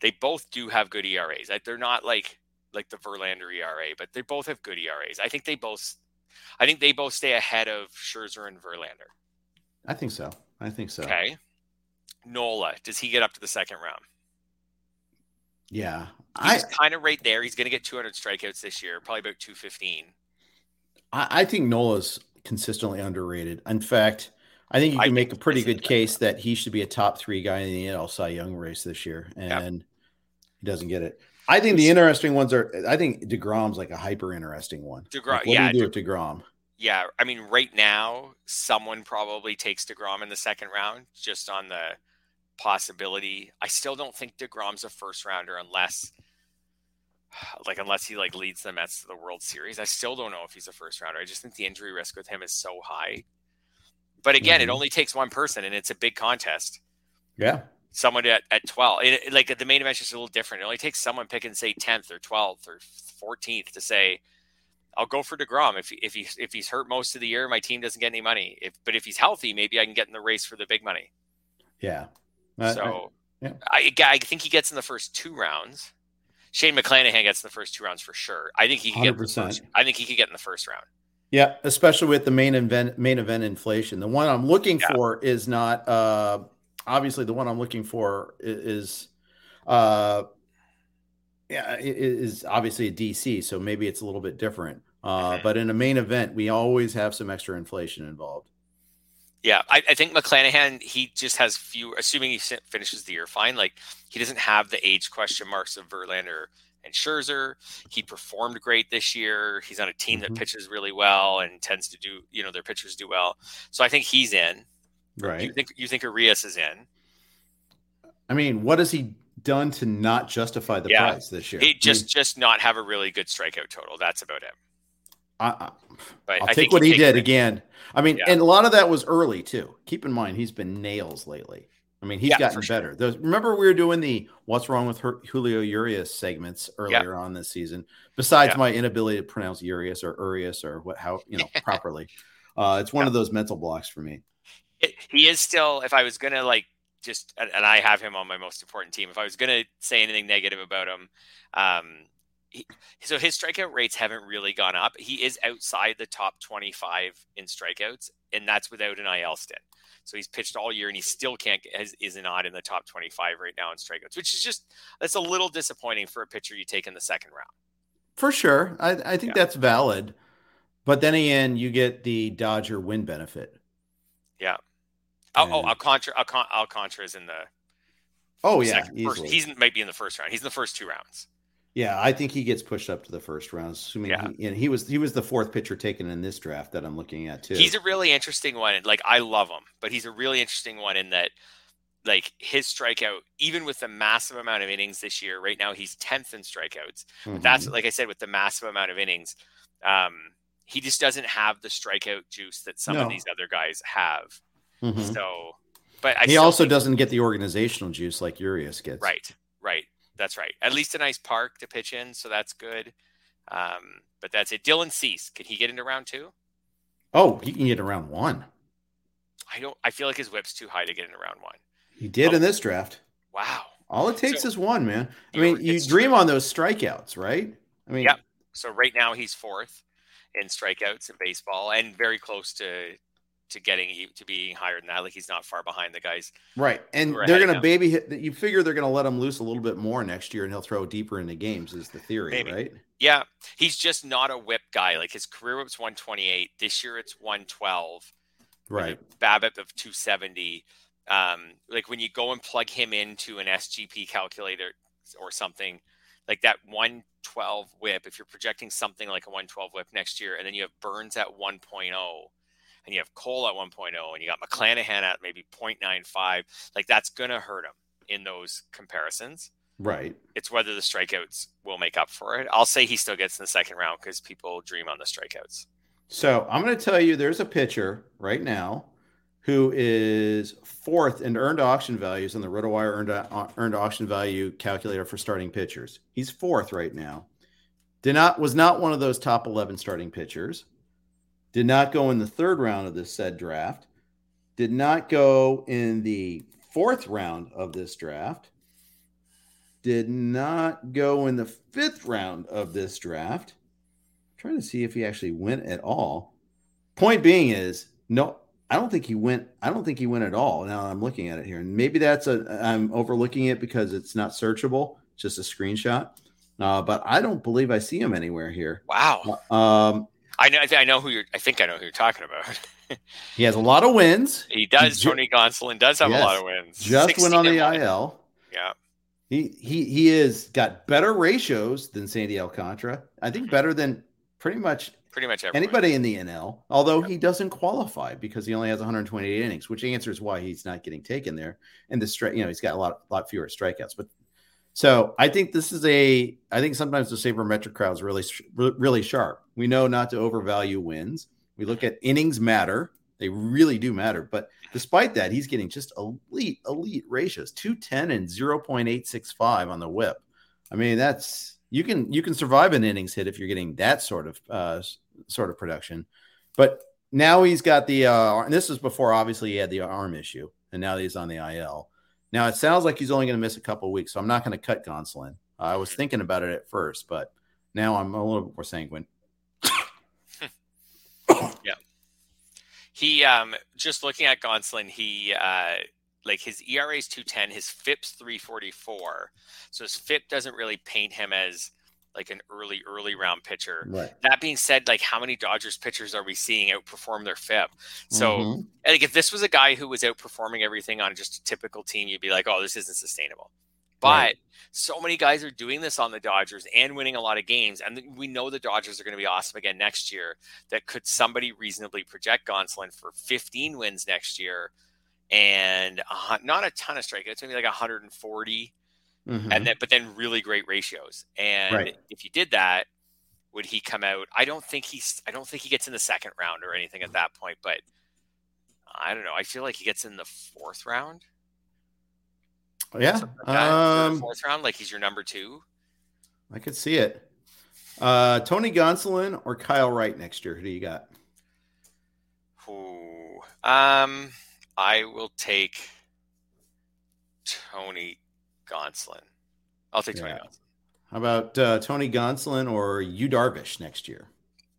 They both do have good ERAs. They're not like like the Verlander ERA, but they both have good ERAs. I think they both I think they both stay ahead of Scherzer and Verlander.
I think so. I think so.
Okay. Nola, does he get up to the second round?
Yeah.
He's kind of right there. He's going to get 200 strikeouts this year, probably about 215.
I, I think Nola's consistently underrated. In fact, I think you can I make a pretty good case that he should be a top three guy in the NL Cy Young race this year, and yep. he doesn't get it. I think the interesting ones are. I think Degrom's like a hyper interesting one.
Degrom,
like, what
yeah,
do you do De- with Degrom?
Yeah, I mean, right now, someone probably takes Degrom in the second round, just on the possibility. I still don't think Degrom's a first rounder unless, like, unless he like leads the Mets to the World Series. I still don't know if he's a first rounder. I just think the injury risk with him is so high. But again, mm-hmm. it only takes one person, and it's a big contest.
Yeah
someone at, at 12 it, like the main event is just a little different. It only takes someone picking say 10th or 12th or 14th to say i'll go for DeGrom. If, if he's if he's hurt most of the year my team doesn't get any money. If but if he's healthy maybe i can get in the race for the big money.
Yeah.
Uh, so I, yeah. I, I think he gets in the first two rounds. Shane mcclanahan gets in the first two rounds for sure. I think he can 100%. get first, i think he could get in the first round.
Yeah, especially with the main event main event inflation. The one I'm looking yeah. for is not uh obviously the one I'm looking for is, uh, yeah, is obviously a DC, so maybe it's a little bit different. Uh, mm-hmm. But in a main event, we always have some extra inflation involved.
Yeah, I, I, think McClanahan, he just has few, assuming he finishes the year fine, like he doesn't have the age question marks of Verlander and Scherzer. He performed great this year. He's on a team mm-hmm. that pitches really well and tends to do, you know, their pitchers do well. So I think he's in.
Right.
You think you think Urias is in?
I mean, what has he done to not justify the yeah. price this year?
He just I mean, just not have a really good strikeout total. That's about it.
I, I, will take what he, he did again. I mean, yeah. and a lot of that was early too. Keep in mind, he's been nails lately. I mean, he's yeah, gotten better. Sure. Those, remember, we were doing the "What's Wrong with Her- Julio Urias" segments earlier on this season. Besides my inability to pronounce Urias or Urias or what how you know properly, uh, it's one of those mental blocks for me
he is still. If I was gonna like just, and I have him on my most important team. If I was gonna say anything negative about him, um, he, so his strikeout rates haven't really gone up. He is outside the top 25 in strikeouts, and that's without an IL stint. So he's pitched all year, and he still can't has, is not in the top 25 right now in strikeouts, which is just that's a little disappointing for a pitcher you take in the second round.
For sure, I, I think yeah. that's valid. But then again, you get the Dodger win benefit.
Yeah. Oh, oh, Alcantara, Alcantara, Alcantara is in the.
Oh yeah,
first, he's might be in the first round. He's in the first two rounds.
Yeah, I think he gets pushed up to the first round, assuming yeah. he, and he was he was the fourth pitcher taken in this draft that I'm looking at too.
He's a really interesting one. Like I love him, but he's a really interesting one in that, like his strikeout, even with the massive amount of innings this year, right now he's tenth in strikeouts. Mm-hmm. But that's like I said, with the massive amount of innings, um, he just doesn't have the strikeout juice that some
No.
of these other guys have.
Mhm.
So, but I
he also doesn't get the organizational juice like Urias gets.
right, right. That's right. At least a nice park to pitch in, so that's good. Um, but that's it. Dylan Cease, can he get into round two?
Oh, he can get around one.
I don't. I feel like his whip's too high to get into round one.
He did
Oh.
in this draft.
Wow.
All it takes
So-
is one, man. I mean, you dream
true.
on those strikeouts, right? I mean,
yeah. So right now he's fourth in strikeouts in baseball, and very close to to getting to being higher than that. Like he's not far behind the guys.
right. And they're going to baby hit. You figure they're going to let him loose a little bit more next year, and he'll throw deeper into games. Is the theory,
Maybe.
right?
Yeah, he's just not a whip guy. Like his career whip's 128. This year it's 112.
Right.
BABIP of 270. Um, like when you go and plug him into an SGP calculator or something, like that 112 whip, if you're projecting something like a 112 whip next year, and then you have Burnes at 1.0, and you have Cole at 1.0, and you got McClanahan at maybe 0.95, like that's gonna hurt him in those comparisons.
Right.
It's whether the strikeouts will make up for it. I'll say he still gets in the second round because people dream on the strikeouts.
So I'm going to tell you there's a pitcher right now who is fourth in earned auction values on the RotoWire earned, uh, earned auction value calculator for starting pitchers. He's fourth right now. Did not was not one of those top 11 starting pitchers. Did not go in the third round of this said draft. Did not go in the fourth round of this draft. Did not go in the fifth round of this draft trying to see if he actually went at all. Point being is, no, I don't think he went. I don't think he went at all. Now I'm looking at it here, and maybe that's a I'm overlooking it because it's not searchable, it's just a screenshot. Uh, but I don't believe I see him anywhere here.
Wow.
Um,
I know. I, think I know who you're. I think I know who you're talking about.
he has a lot of wins.
He does.
Ju-
Tony Gonsolin does have
Yes.
a lot of wins.
Just went on the. IL.
Yeah.
He he he is got better ratios than Sandy Alcantara. I think better than pretty much
Pretty much everyone.
anybody in the NL, although he doesn't qualify because he only has 128 innings, which answers why he's not getting taken there. And the strike, you know, he's got a lot, lot fewer strikeouts. But so I think this is a, I think sometimes the sabermetric crowd is really, really sharp. We know not to overvalue wins. We look at innings matter; they really do matter. But despite that, he's getting just elite, elite ratios: 210 and 0.865 on the WHIP. I mean, that's you can you can survive an innings hit if you're getting that sort of uh, sort of production. But now he's got the uh, and this was before obviously he had the arm issue, and now he's on the IL. Now it sounds like he's only going to miss a couple weeks, so I'm not going to cut Gonsolin. I was thinking about it at first, but now I'm a little bit more sanguine.
He um just looking at Gonsolin, he uh like his ERA is 210, his FIP's 344. So his FIP doesn't really paint him as like an early, early round pitcher.
Right.
That being said, like how many Dodgers pitchers are we seeing outperform their FIP? So
Mhm.
like if this was a guy who was outperforming everything on just a typical team, you'd be like, oh, this isn't sustainable. But
Right.
so many guys are doing this on the Dodgers and winning a lot of games, and we know the Dodgers are going to be awesome again next year. That could somebody reasonably project Gonsolin for 15 wins next year, and hun- not a ton of strikeouts, maybe like 140,
Mhm.
and then but then really great ratios. And
Right.
if you did that, would he come out? I don't think he's. I don't think he gets in the second round or anything at that point, but. I don't know. I feel like he gets in the fourth round.
Yeah,
like third or
um,
fourth round, like he's your number two.
I could see it. Uh, Tony Gonsolin or Kyle Wright next year? Who do you got?
Ooh. Um, I will take Tony Gonsolin. I'll take Tony
Yeah.
Gonsolin.
How about uh, Tony Gonsolin or Yu Darvish next year?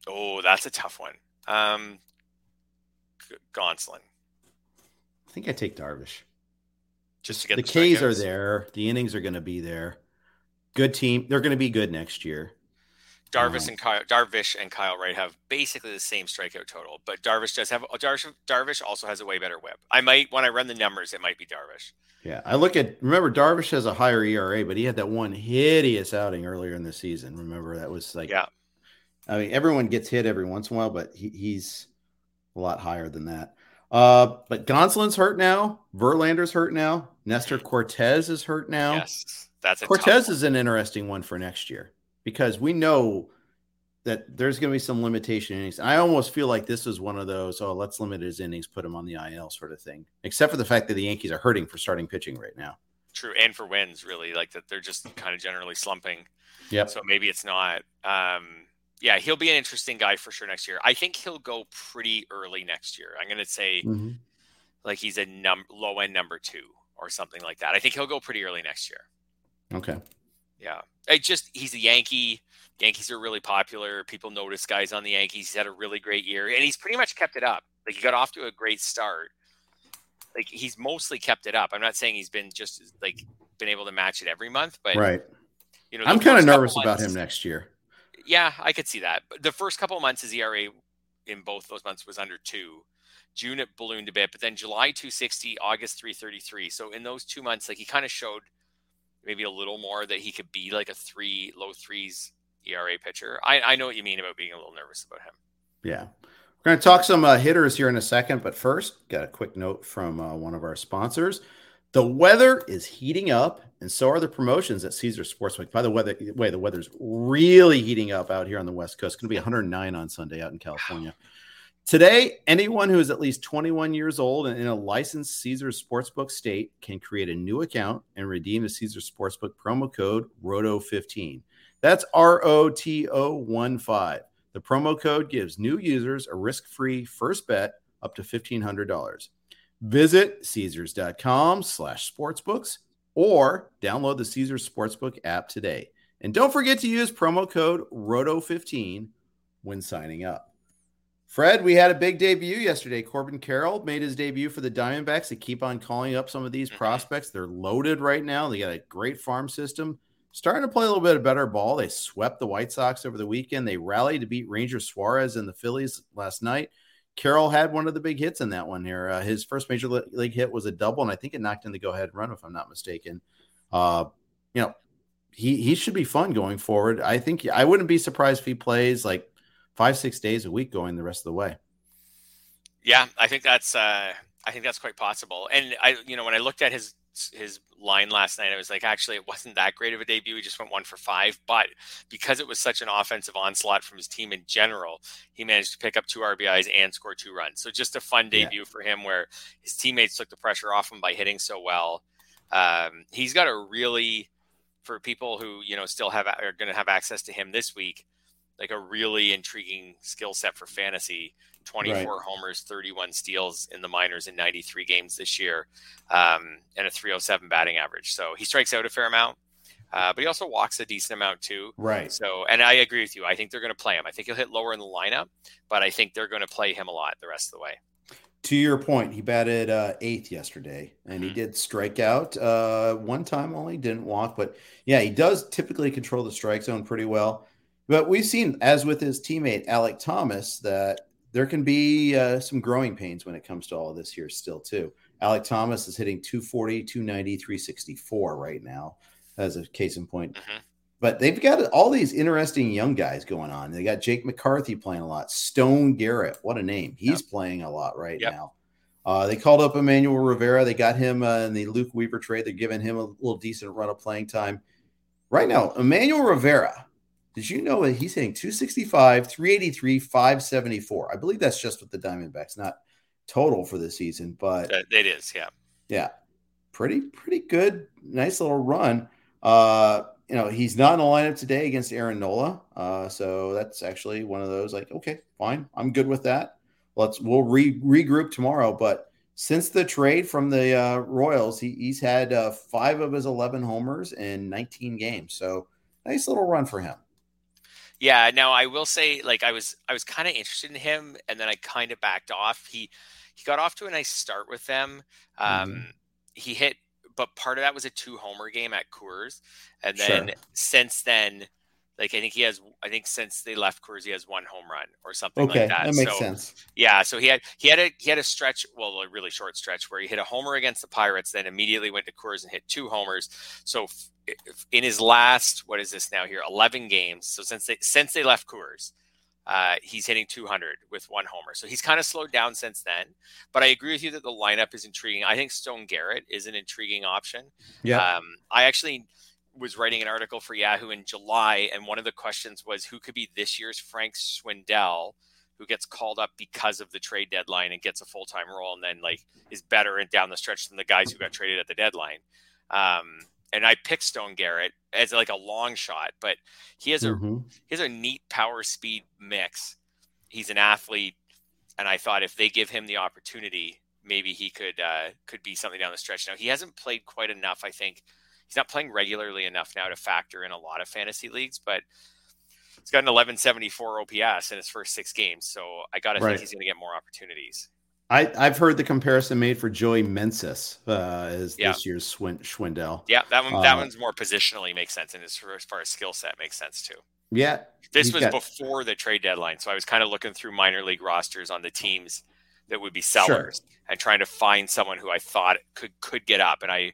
Oh, that's a tough one. Um, G- Gonsolin.
I think I take Darvish.
Just to get
the
the,
K's are there. The innings are going to be there. Good team. They're going to be good next year.
Darvish
Um,
and Kyle, Darvish and Kyle Wright have basically the same strikeout total, but Darvish does have Darvish. Darvish also has a way better whip. I might when I run the numbers, it might be Darvish.
Yeah, I look at. Remember, Darvish has a higher ERA, but he had that one hideous outing earlier in the season. Remember that was like,
Yeah.
I mean, everyone gets hit every once in a while, but he, he's a lot higher than that. Uh, but Gonsolin's hurt now. Verlander's hurt now. Nestor Cortes is hurt now.
Yes, that's a
Cortez is an interesting one for next year because we know that there's going to be some limitation innings. I almost feel like this is one of those, oh, let's limit his innings, put him on the IL sort of thing. Except for the fact that the Yankees are hurting for starting pitching right now.
True, and for wins, really, like that they're just kind of generally slumping.
Yeah.
So maybe it's not. Um, yeah, he'll be an interesting guy for sure next year. I think he'll go pretty early next year. I'm going to say
Mm-hmm.
like he's a num- low end number two or something like that. I think he'll go pretty early next year.
Okay.
Yeah. It just he's a Yankee. Yankees are really popular. People notice guys on the Yankees. He's had a really great year. And he's pretty much kept it up. Like he got off to a great start. Like he's mostly kept it up. I'm not saying he's been just like been able to match it every month, but
Right.
you know,
I'm kind of nervous about
months-
him next year.
Yeah, I could see that. The first couple of months, his ERA in both those months was under two. June it ballooned a bit, but then July 260, August 333. So in those two months, like he kind of showed maybe a little more that he could be like a three, low threes ERA pitcher. I, I know what you mean about being a little nervous about him.
Yeah. We're going to talk some uh, hitters here in a second, but first, got a quick note from uh, one of our sponsors. The weather is heating up, and so are the promotions at Caesars Sportsbook. By the weather, way, the weather's really heating up out here on the West Coast. It's going to be 109 on Sunday out in California. Today, anyone who is at least 21 years old and in a licensed Caesars Sportsbook state can create a new account and redeem the Caesars Sportsbook promo code ROTO15. That's R O T O 1 5. The promo code gives new users a risk free first bet up to $1,500. Visit Caesars.com slash sportsbooks or download the Caesars Sportsbook app today. And don't forget to use promo code ROTO15 when signing up. Fred, we had a big debut yesterday. Corbin Carroll made his debut for the Diamondbacks. They keep on calling up some of these prospects. They're loaded right now. They got a great farm system. Starting to play a little bit of better ball. They swept the White Sox over the weekend. They rallied to beat Ranger Suarez and the Phillies last night. Carroll had one of the big hits in that one here. Uh, his first major league hit was a double, and I think it knocked in the go-ahead run, if I'm not mistaken. Uh, you know, he he should be fun going forward. I think I wouldn't be surprised if he plays like five six days a week going the rest of the way.
Yeah, I think that's uh, I think that's quite possible. And I, you know, when I looked at his his line last night, I was like, actually, it wasn't that great of a debut. He just went one for five, but because it was such an offensive onslaught from his team in general, he managed to pick up two RBIs and score two runs. So just a fun
Yeah.
debut for him, where his teammates took the pressure off him by hitting so well. Um, he's got a really, for people who you know still have are going to have access to him this week, like a really intriguing skill set for fantasy. 24 homers, 31 steals in the minors in 93 games this year, um, and a 307 batting average. So he strikes out a fair amount, uh, but he also walks a decent amount too.
Right.
So, and I agree with you. I think they're going to play him. I think he'll hit lower in the lineup, but I think they're going to play him a lot the rest of the way.
To your point, he batted uh, eighth yesterday, and he
Mhm.
did strike out uh, one time only, didn't walk, but yeah, he does typically control the strike zone pretty well. But we've seen, as with his teammate Alek Thomas, that there can be uh, some growing pains when it comes to all of this here still too. Alek Thomas is hitting 240, 290, 364 right now, as a case in point.
Mhm.
But they've got all these interesting young guys going on. They got Jake McCarthy playing a lot. Stone Garrett, what a name. He's playing a lot right
Yep.
now. Uh, they called up Emmanuel Rivera. They got him uh, in the Luke Weaver trade. They're giving him a little decent run of playing time. Right now, Emmanuel Rivera, did you know that he's hitting 265, 383, 574? I believe that's just with the Diamondbacks, not total for the season, but
It is, yeah.
yeah, pretty pretty good, nice little run. Uh, you know, he's not in the lineup today against Aaron Nola, uh, so that's actually one of those like, okay, fine, I'm good with that. Let's we'll re- regroup tomorrow. But since the trade from the uh, Royals, he, he's had uh, five of his 11 homers in 19 games, so nice little run for him.
Yeah, now I will say, like I was, I was kind of interested in him, and then I kind of backed off. He, he got off to a nice start with them. Um,
Mhm.
He hit, but part of that was a two homer game at Coors, and then
Sure.
since then, like I think he has, I think since they left Coors, he has one home run or something
Okay,
like that.
that makes
so,
sense.
Yeah, so he had he had a he had a stretch, well, a really short stretch where he hit a homer against the Pirates, then immediately went to Coors and hit two homers. So in his last, what is this now here, eleven games? So since they since they left Coors, uh, he's hitting 200 with one homer. So he's kind of slowed down since then. But I agree with you that the lineup is intriguing. I think Stone Garrett is an intriguing option.
Yeah,
Um, I actually was writing an article for Yahoo in July, and one of the questions was who could be this year's Frank Schwindel, who gets called up because of the trade deadline and gets a full time role, and then like is better and down the stretch than the guys who got traded at the deadline. Um, and I picked Stone Garrett as like a long shot, but he has a mm-hmm. he has a neat power speed mix. He's an athlete, and I thought if they give him the opportunity, maybe he could uh, could be something down the stretch. Now he hasn't played quite enough. I think he's not playing regularly enough now to factor in a lot of fantasy leagues, but he's got an 1174 OPS in his first six games. So I got to right. think he's going to get more opportunities.
I, I've heard the comparison made for Joey Meneses uh, as yeah. this year's Schwind- Schwindel.
Yeah, that one that uh, one's more positionally makes sense, and as far, as far as skill set makes sense too.
Yeah,
this was got... before the trade deadline, so I was kind of looking through minor league rosters on the teams that would be sellers sure. and trying to find someone who I thought could could get up, and I,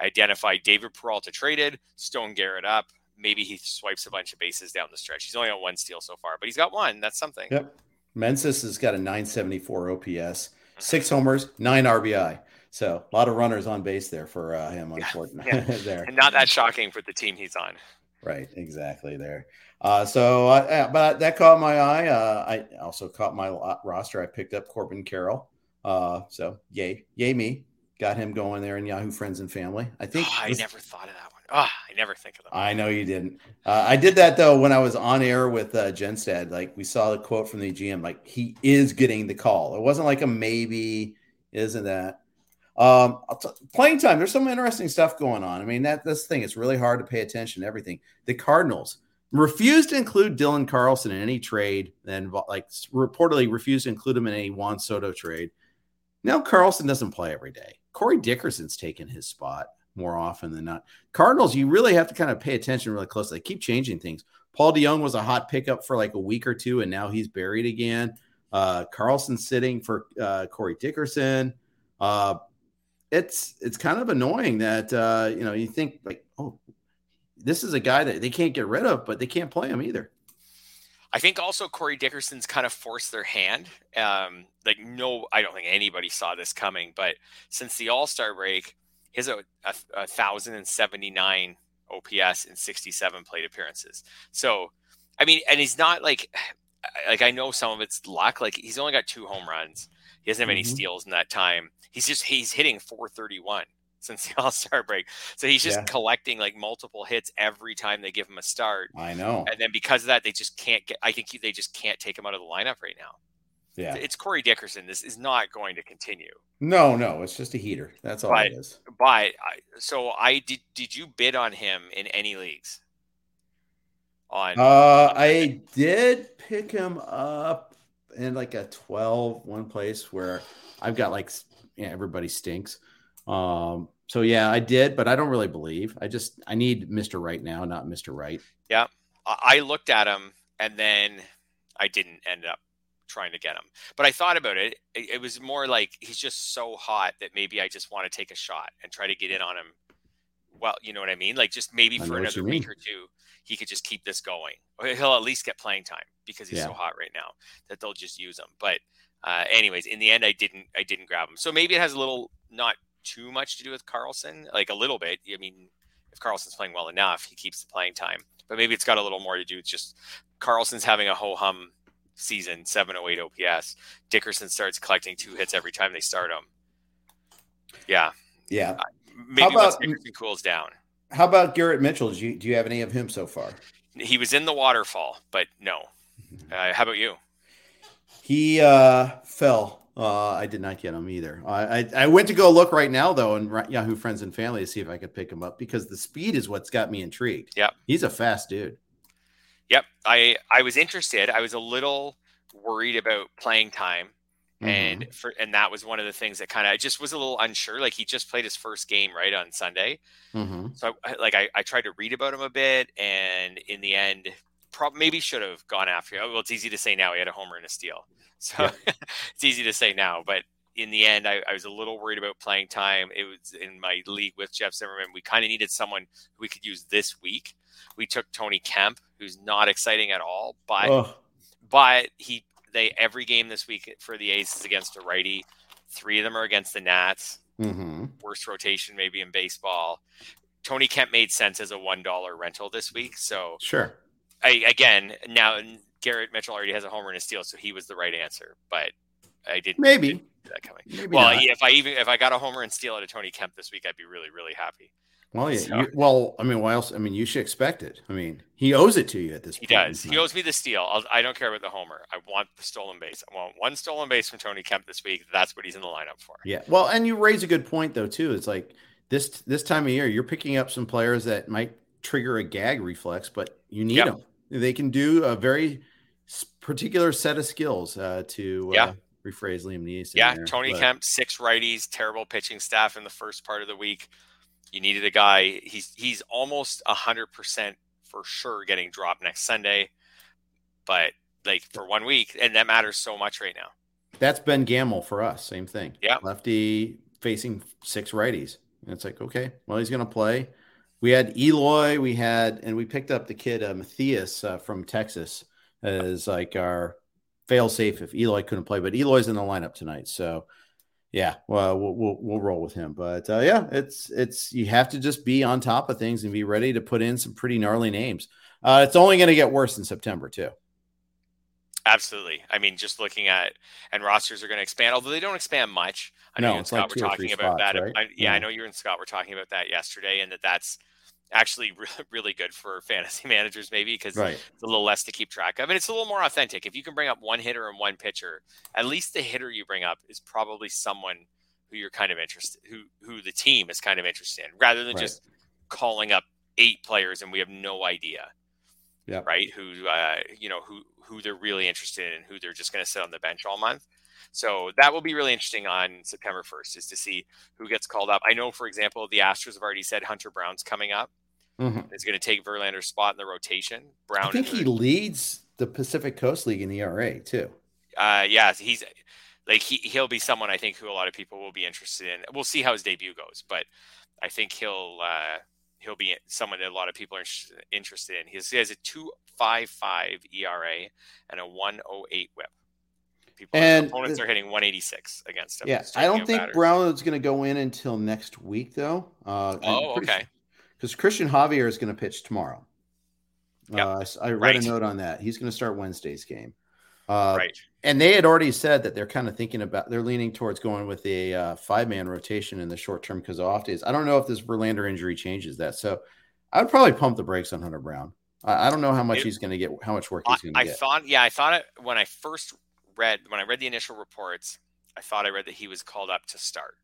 I identified David Peralta traded, Stone Garrett up. Maybe he swipes a bunch of bases down the stretch. He's only got one steal so far, but he's got one. That's something.
Yep. Meneses has got a 974 OPS, six homers, nine RBI. So a lot of runners on base there for uh, him, unfortunately. Yeah. there,
and not that shocking for the team he's on.
Right, exactly there. Uh, so, uh, but that caught my eye. Uh, I also caught my roster. I picked up Corbin Carroll. Uh, so yay, yay me. Got him going there in Yahoo Friends and Family. I think
oh, I was, never thought of that one. Oh, I never think of that.
I know you didn't. Uh, I did that though when I was on air with uh, Jenstad. Like we saw the quote from the GM, like he is getting the call. It wasn't like a maybe, isn't that? Um, t- playing time. There's some interesting stuff going on. I mean, that this thing. It's really hard to pay attention to everything. The Cardinals refused to include Dylan Carlson in any trade, and like reportedly refused to include him in a Juan Soto trade. Now Carlson doesn't play every day. Corey Dickerson's taken his spot more often than not. Cardinals, you really have to kind of pay attention really closely. They keep changing things. Paul DeJong was a hot pickup for like a week or two, and now he's buried again. Uh, Carlson sitting for uh, Corey Dickerson. Uh, it's it's kind of annoying that uh, you know you think like, oh, this is a guy that they can't get rid of, but they can't play him either.
I think also Corey Dickerson's kind of forced their hand. Um, like no, I don't think anybody saw this coming, but since the All Star break, he has a, a, a thousand and seventy nine OPS in sixty seven plate appearances. So, I mean, and he's not like like I know some of it's luck. Like he's only got two home runs. He doesn't have any mm-hmm. steals in that time. He's just he's hitting 431 since the All Star break. So he's just yeah. collecting like multiple hits every time they give him a start.
I know.
And then because of that, they just can't get. I think they just can't take him out of the lineup right now.
Yeah,
it's Corey Dickerson. This is not going to continue.
No, no, it's just a heater. That's all
but,
it is.
But I, so I did. Did you bid on him in any leagues?
On uh, I did pick him up in like a 12 one place where I've got like yeah, everybody stinks. Um, so yeah, I did, but I don't really believe. I just I need Mr. Right now, not Mr. Right.
Yeah. I looked at him and then I didn't end up trying to get him. But I thought about it. it. It, was more like he's just so hot that maybe I just want to take a shot and try to get in on him. Well, you know what I mean? Like just maybe for another week or two, he could just keep this going. Or he'll at least get playing time because he's yeah. so hot right now that they'll just use him. But uh, anyways, in the end, I didn't I didn't grab him. So maybe it has a little not too much to do with Carlson, like a little bit. I mean, if Carlson's playing well enough, he keeps the playing time. But maybe it's got a little more to do with just Carlson's having a ho hum season, 708 OPS. Dickerson starts collecting two hits every time they start him. Yeah.
Yeah.
Uh, maybe how about, Dickerson cools down.
How about Garrett Mitchell? Do you, do you have any of him so far?
He was in the waterfall, but no. Mm-hmm. Uh, how about you?
He uh, fell uh, I did not get him either. I, I, I went to go look right now though in Yahoo Friends and Family to see if I could pick him up because the speed is what's got me intrigued.
Yeah,
he's a fast dude.
Yep, I I was interested. I was a little worried about playing time, mm-hmm. and for and that was one of the things that kind of I just was a little unsure. Like he just played his first game right on Sunday,
mm-hmm.
so I, like I, I tried to read about him a bit, and in the end, probably maybe should have gone after. Him. Well, it's easy to say now. He had a homer and a steal. So yeah. it's easy to say now, but in the end, I, I, was a little worried about playing time. It was in my league with Jeff Zimmerman. We kind of needed someone we could use this week. We took Tony Kemp, who's not exciting at all, but oh. but he they every game this week for the A's is against a righty. Three of them are against the Nats.
Mm-hmm.
Worst rotation maybe in baseball. Tony Kemp made sense as a one dollar rental this week. So
Sure.
I again now Garrett Mitchell already has a homer and a steal, so he was the right answer. But I didn't
Maybe.
didn't see that coming.
Maybe
well,
not.
if I even if I got a homer and steal out of Tony Kemp this week, I'd be really really happy.
Well, yeah.
So-
you- well, I mean, why else? I mean, you should expect it. I mean, he owes it to you at this
He
point. in
does. He owes me the steal. I'll, I don't care about the homer. I want the stolen base. I want one stolen base from Tony Kemp this week. That's what he's in the lineup for.
Yeah. Well, and you raise a good point though too. It's like this this time of year, you're picking up some players that might trigger a gag reflex, but you need
Yep.
them. They can do a very particular set of skills uh, to uh,
Yeah.
rephrase Liam Neeson.
Yeah,
there.
Tony
But-
Kemp, six righties, terrible pitching staff in the first part of the week. You needed a guy. He's he's almost hundred percent for sure getting dropped next Sunday, but like for one week, and that matters so much right now.
That's Ben Gamel for us. Same thing.
Yeah.
Lefty facing six righties. And it's like, okay, well, he's going to play. We had Eloy. We had, and we picked up the kid, uh, Mathias uh, from Texas, as like our fail safe if Eloy couldn't play. But Eloy's in the lineup tonight. So, yeah, well, we'll, we'll, we'll roll with him. But uh, yeah, it's, it's, you have to just be on top of things and be ready to put in some pretty gnarly names. Uh, it's only going to get worse in September, too.
Absolutely. I mean, just looking at and rosters are going to expand, although they don't expand much. I know
No,
you and
it's like
Scott
two
were talking
three
about that.
right?
I, yeah, I know you and Scott were talking about that yesterday, and that that's actually really, really good for fantasy managers, maybe because
Right.
it's a little less to keep track of, and it's a little more authentic. If you can bring up one hitter and one pitcher, at least the hitter you bring up is probably someone who you're kind of interested, who who the team is kind of interested in, rather than
Right.
just calling up eight players and we have no idea
Yeah.
right? Who uh, you know who who they're really interested in, who they're just going to sit on the bench all month. So that will be really interesting on September 1st is to see who gets called up. I know, for example, the Astros have already said Hunter Brown's coming up.
Mhm.
Is going to take Verlander's spot in the rotation. Brown,
I think he leads the Pacific Coast League in ERA too.
uh, yeah, he's like he he'll be someone I think who a lot of people will be interested in. We'll see how his debut goes, but I think he'll uh, he'll be someone that a lot of people are interested in. He has, a two five five ERA and a one oh eight WHIP. People,
And
opponents
the-
are hitting one eighty six against him.
Yeah, I don't think. Brown is going to go in until next week though. Uh,
Oh, okay.
Because Cristian Javier is going to pitch tomorrow.
Yep.
Uh, I read
Right.
a note on that. He's going to start Wednesday's game. Uh,
right.
And they had already said that they're kind of thinking about, they're leaning towards going with a uh, five man rotation in the short term because of off days. I don't know if this Verlander injury changes that. So I would probably pump the brakes on Hunter Brown. I, I don't know how much
It-
he's going to get, how much work he's going to get.
I thought, yeah, I thought it when I first read when I read the initial reports. I thought I read that he was called up to start.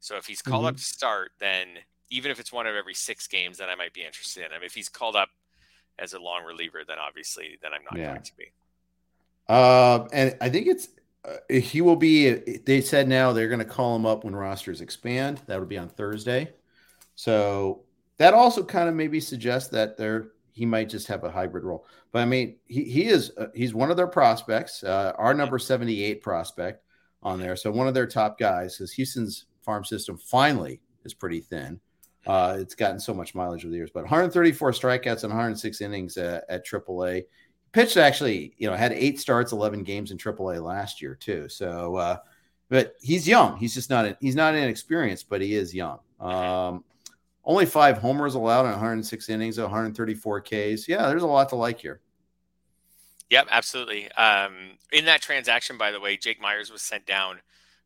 So if he's called
Mm-hmm.
up to start, then even if it's one of every six games, then I might be interested in him. If he's called up as a long reliever, then obviously, then I'm not
Yeah.
going to be.
Uh, and I think it's uh, he will be. They said now they're going to call him up when rosters expand. That would be on Thursday. So that also kind of maybe suggests that they're he might just have a hybrid role. But I mean, he he is uh, he's one of their prospects. Uh, our number seventy eight prospect on there. So one of their top guys because Houston's farm system finally is pretty thin. Uh, it's gotten so much mileage over the years, but 134 strikeouts and 106 innings uh, at AAA pitched actually, you know, had eight starts, 11 games in AAA last year too. So, uh, but he's young. He's just not, he's not inexperienced, but he is young. Um, only five homers allowed in 106 innings, 134 Ks. Yeah, there's a lot to like here.
Yep, absolutely. Um, in that transaction, by the way, Jake Meyers was sent down,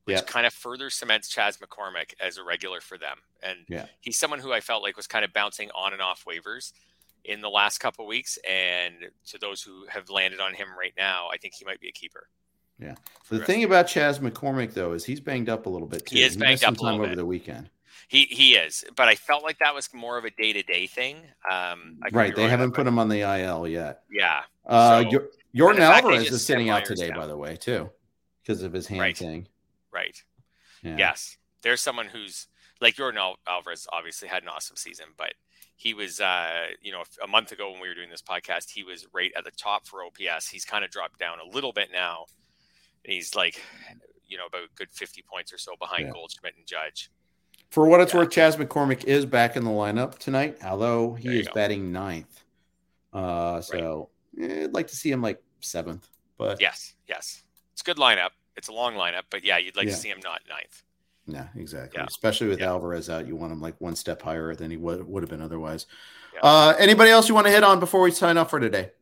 which
Yeah.
kind of further cements Chas McCormick as a regular for them. And
Yeah.
he's someone who I felt like was kind of bouncing on and off waivers in the last couple weeks. And to those who have landed on him right now, I think he might be a keeper.
Yeah.
for
The thing about Chas McCormick though is he's banged up a little bit too.
He is banged
missed some
up a little
over
bit.
the weekend.
He he is, but I felt like that was more of a day to day thing. Um, I
Right. They haven't put him on the IL yet.
Yeah,
Uh,
So-
Yordan
and the fact they
Alvarez is sitting out today,
down.
by the way, too, because of his hand
Right.
thing.
Right.
Yeah.
Yes, there's someone who's like Yordan Alvarez. Obviously, had an awesome season, but he was, uh, you know, a month ago when we were doing this podcast, he was right at the top for OPS. He's kind of dropped down a little bit now. And he's like, you know, about a good 50 points or so behind
Yeah.
Goldschmidt and Judge.
For what it's
Yeah.
worth, Chas McCormick is back in the lineup tonight, although he is
go.
batting ninth. Uh, so eh, I'd like to see him like seventh, but
Yes, yes, it's a good lineup. It's a long lineup, but yeah, you'd like
Yeah.
to see him not ninth.
Yeah, exactly.
Yeah.
Especially with
Yeah.
Alvarez out, you want him like one step higher than he would would have been otherwise. Uh, anybody else you want to hit on before we sign off for today?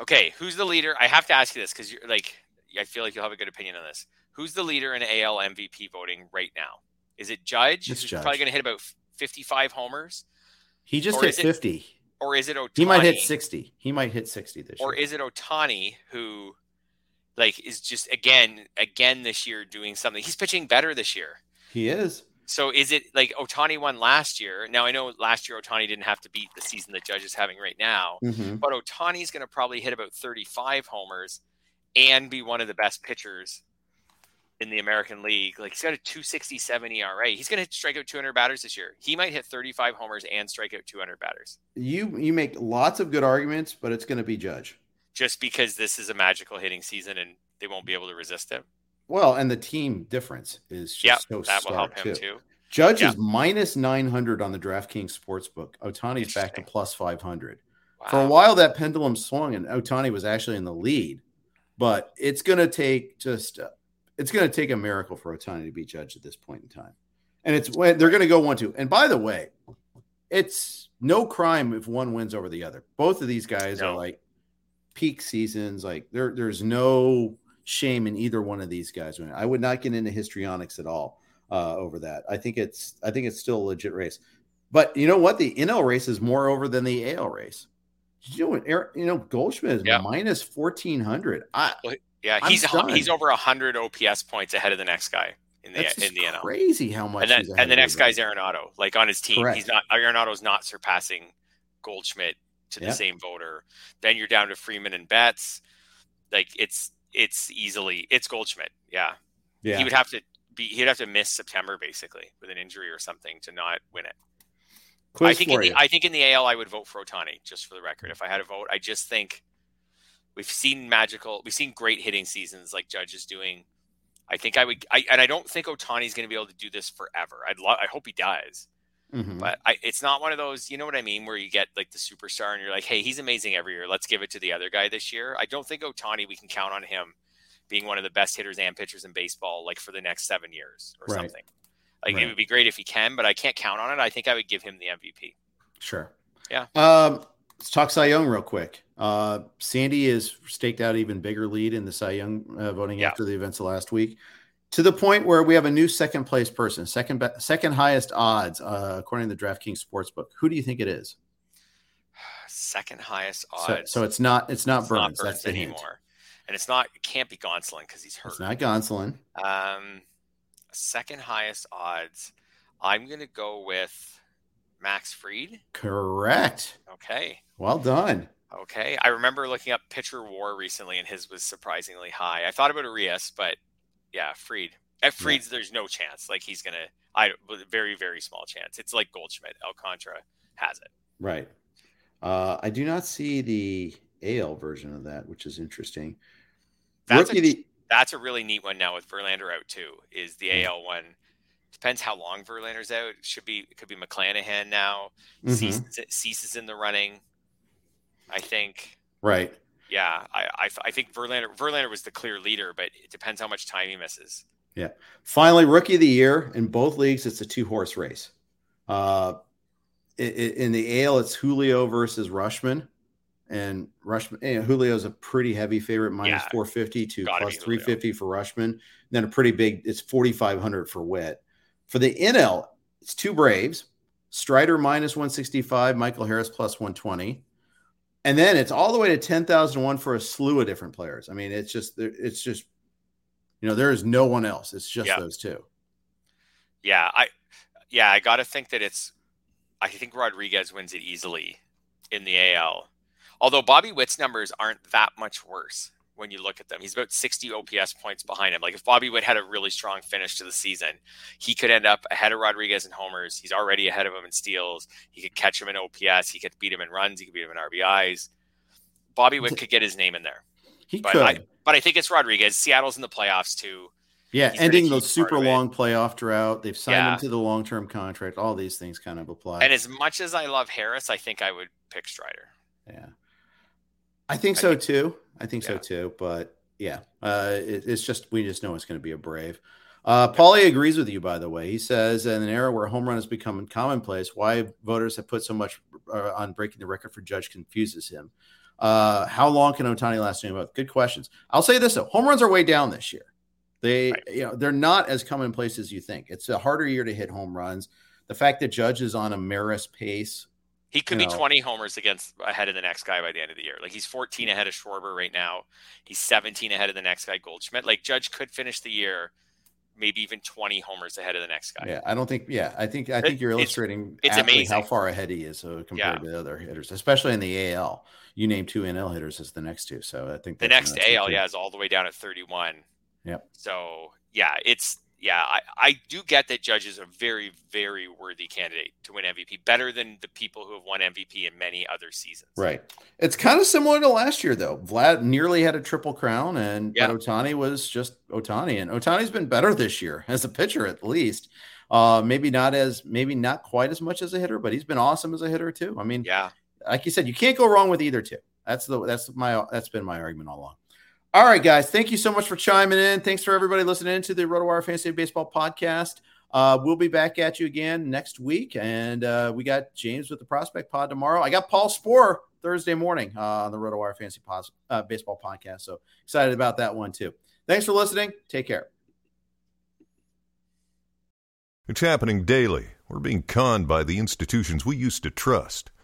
Okay, who's the leader? I have to ask you this because you're like, I feel like you'll have a good opinion on this. Who's the leader in AL MVP voting right now? Is it Judge?
It's Judge.
probably going to hit about 55 homers,
He just hit
is it-
fifty.
or is it Ohtani?
He might hit sixty. He might hit sixty this
or
year.
Or is it Ohtani who, like, is just again, again this year doing something? He's pitching better this year.
he is.
So is it like Ohtani won last year? Now I know last year Ohtani didn't have to beat the season that Judge is having right now,
Mhm.
but Ohtani's going to probably hit about 35 homers and be one of the best pitchers in the American League. Like he's got a 267 ERA. He's going to strike out 200 batters this year. He might hit 35 homers and strike out 200 batters
You you make lots of good arguments, but it's going to be Judge.
Just because this is a magical hitting season and they won't be able to resist it.
Well, and the team difference is just
Yeah,
so
that will help him
too.
too.
Judge
Yeah.
is minus nine hundred on the DraftKings sportsbook. Ohtani's back to plus five hundred. For a while, that pendulum swung, and Ohtani was actually in the lead. But it's going to take just uh, it's going to take a miracle for Ohtani to beat Judge at this point in time. And it's when they're going to go one two. And by the way, it's no crime if one wins over the other. Both of these guys are like peak seasons. Like there, there's no shame in either one of these guys. winning. I would not get into histrionics at all uh, over that. I think it's I think it's still a legit race. But you know what? The NL race is more over than the AL race. You know, what, you know, Goldschmidt is
Yeah.
minus fourteen hundred. I
Yeah,
I'm
he's he's over 100 OPS points ahead of the next guy in the
that's
in the NL.
crazy how much.
and then
he's
and the
of
next guy's
everybody.
Arenado, like on his team.
Correct.
He's not Arenado's not surpassing Goldschmidt to the same voter. Then you're down to Freeman and Betts. Like it's it's easily it's Goldschmidt. Yeah.
Yeah,
He would have to be he'd have to miss September basically with an injury or something to not win it.
Quiz
I think in the,
you.
I think in the AL I would vote for Ohtani just for the record. If I had a vote, I just think we've seen magical, we've seen great hitting seasons like Judge is doing. I think I would, I, and I don't think Ohtani's going to be able to do this forever. I'd love, I hope he does,
Mhm.
but I, it's not one of those, you know what I mean, where you get like the superstar and you're like, hey, he's amazing every year. Let's give it to the other guy this year. I don't think Ohtani, we can count on him being one of the best hitters and pitchers in baseball, like for the next seven years or
Right.
something. Like
Right.
it would be great if he can, but I can't count on it. I think I would give him the MVP.
Sure.
Yeah.
Um, let's talk Cy Young real quick. Uh, Sandy is staked out even bigger lead in the Cy Young uh, voting
Yeah.
after the events of last week, to the point where we have a new second place person, second be- second highest odds uh, according to the DraftKings Sportsbook. Who do you think it is?
Second highest
So,
odds.
so it's not it's not
It's
Burnes.
not
That's the hint.
anymore. And it's not. It can't be Gonsolin because he's hurt.
It's not Gonsolin.
Um, second highest odds. I'm gonna go with Max Fried.
Correct.
Okay.
Well done.
Okay. I remember looking up pitcher war recently, and his was surprisingly high. I thought about Arias, but yeah, Fried. At Fried's, there's no chance. Like he's gonna. I very very small chance. It's like Goldschmidt. Alcantara has it.
Right. Uh, I do not see the AL version of that, which is interesting.
That's
Rookie
a-
the-
That's a really neat one now with Verlander out too. Is the
Mm.
AL one? Depends how long Verlander's out. It should be it could be McClanahan now.
Mhm.
Cease, Cease is in the running. I think.
Right.
Yeah, I, I I think Verlander Verlander was the clear leader, but it depends how much time he misses. Yeah.
Finally, rookie of the year in both leagues. It's a two horse race. Uh, in the AL, it's Julio versus Rutschman, and Rutschman. You know, Julio's a pretty heavy favorite, minus
Yeah.
four fifty to
Gotta
plus
be
three
Julio.
fifty for Rutschman. Then a pretty big. It's forty five hundred for Witt. For the NL, it's two Braves. Strider minus one sixty five. Michael Harris plus one twenty. And then it's all the way to ten thousand one for a slew of different players. I mean, it's just it's just you know there is no one else. It's just
Yeah.
those two.
Yeah, I yeah I got to think that it's. I think Rodriguez wins it easily in the AL. Although Bobby Witt's numbers aren't that much worse when you look at them. He's about 60 OPS points behind him. Like if Bobby Witt had a really strong finish to the season, he could end up ahead of Rodriguez in homers. He's already ahead of him in steals. He could catch him in OPS. He could beat him in runs. He could beat him in RBIs. Bobby Witt could get his name in there.
He
But
could,
I, but I think it's Rodriguez. Seattle's in the playoffs too.
yeah,
he's
ending the super long playoff drought. They've signed
Yeah.
him to the long term contract. All these things kind of apply.
And as much as I love Harris, I think I would pick Strider.
yeah, I think
I
so
think-
too. I think so too. But yeah, uh, it, it's just we just know it's going to be a brave. Uh, Paulie agrees with you, by the way. He says, in an era where home run has become commonplace, why voters have put so much uh, on breaking the record for Judge confuses him. Uh, how long can Ohtani last? About good questions. I'll say this though: home runs are way down this year. They, right. you know, they're not as commonplace as you think. It's a harder year to hit home runs. The fact that Judge is on a Maris pace,
he could be know, 20 homers against ahead of the next guy by the end of the year. Like he's 14 ahead of Schwarber right now. He's 17 ahead of the next guy, Goldschmidt. Like Judge could finish the year maybe even 20 homers ahead of the next guy.
Yeah, I don't think. Yeah, I think I think you're illustrating
it's, it's amazing
how far ahead he is uh, compared yeah. to the other hitters, especially in the AL. You name two NL hitters as the next two, so I think
the next AL, yeah, is all the way down at 31.
Yep.
So yeah, it's yeah, I, I do get that Judge is a very, very worthy candidate to win MVP, better than the people who have won MVP in many other seasons.
Right. It's kind of similar to last year, though. Vlad nearly had a triple crown, and yeah. but Ohtani was just Ohtani, and Ohtani's been better this year as a pitcher, at least. Uh, maybe not as, maybe not quite as much as a hitter, but he's been awesome as a hitter too. I mean,
yeah,
like you said, you can't go wrong with either two. That's the that's my that's been my argument all along. All right, guys. Thank you so much for chiming in. Thanks for everybody listening to the RotoWire Fantasy Baseball podcast. Uh, we'll be back at you again next week. And uh, we got James with the Prospect Pod tomorrow. I got Paul Sporer Thursday morning uh, on the RotoWire Fantasy Pos- uh, Baseball podcast. So excited about that one, too. Thanks for listening. Take care.
It's happening daily. We're being conned by the institutions we used to trust.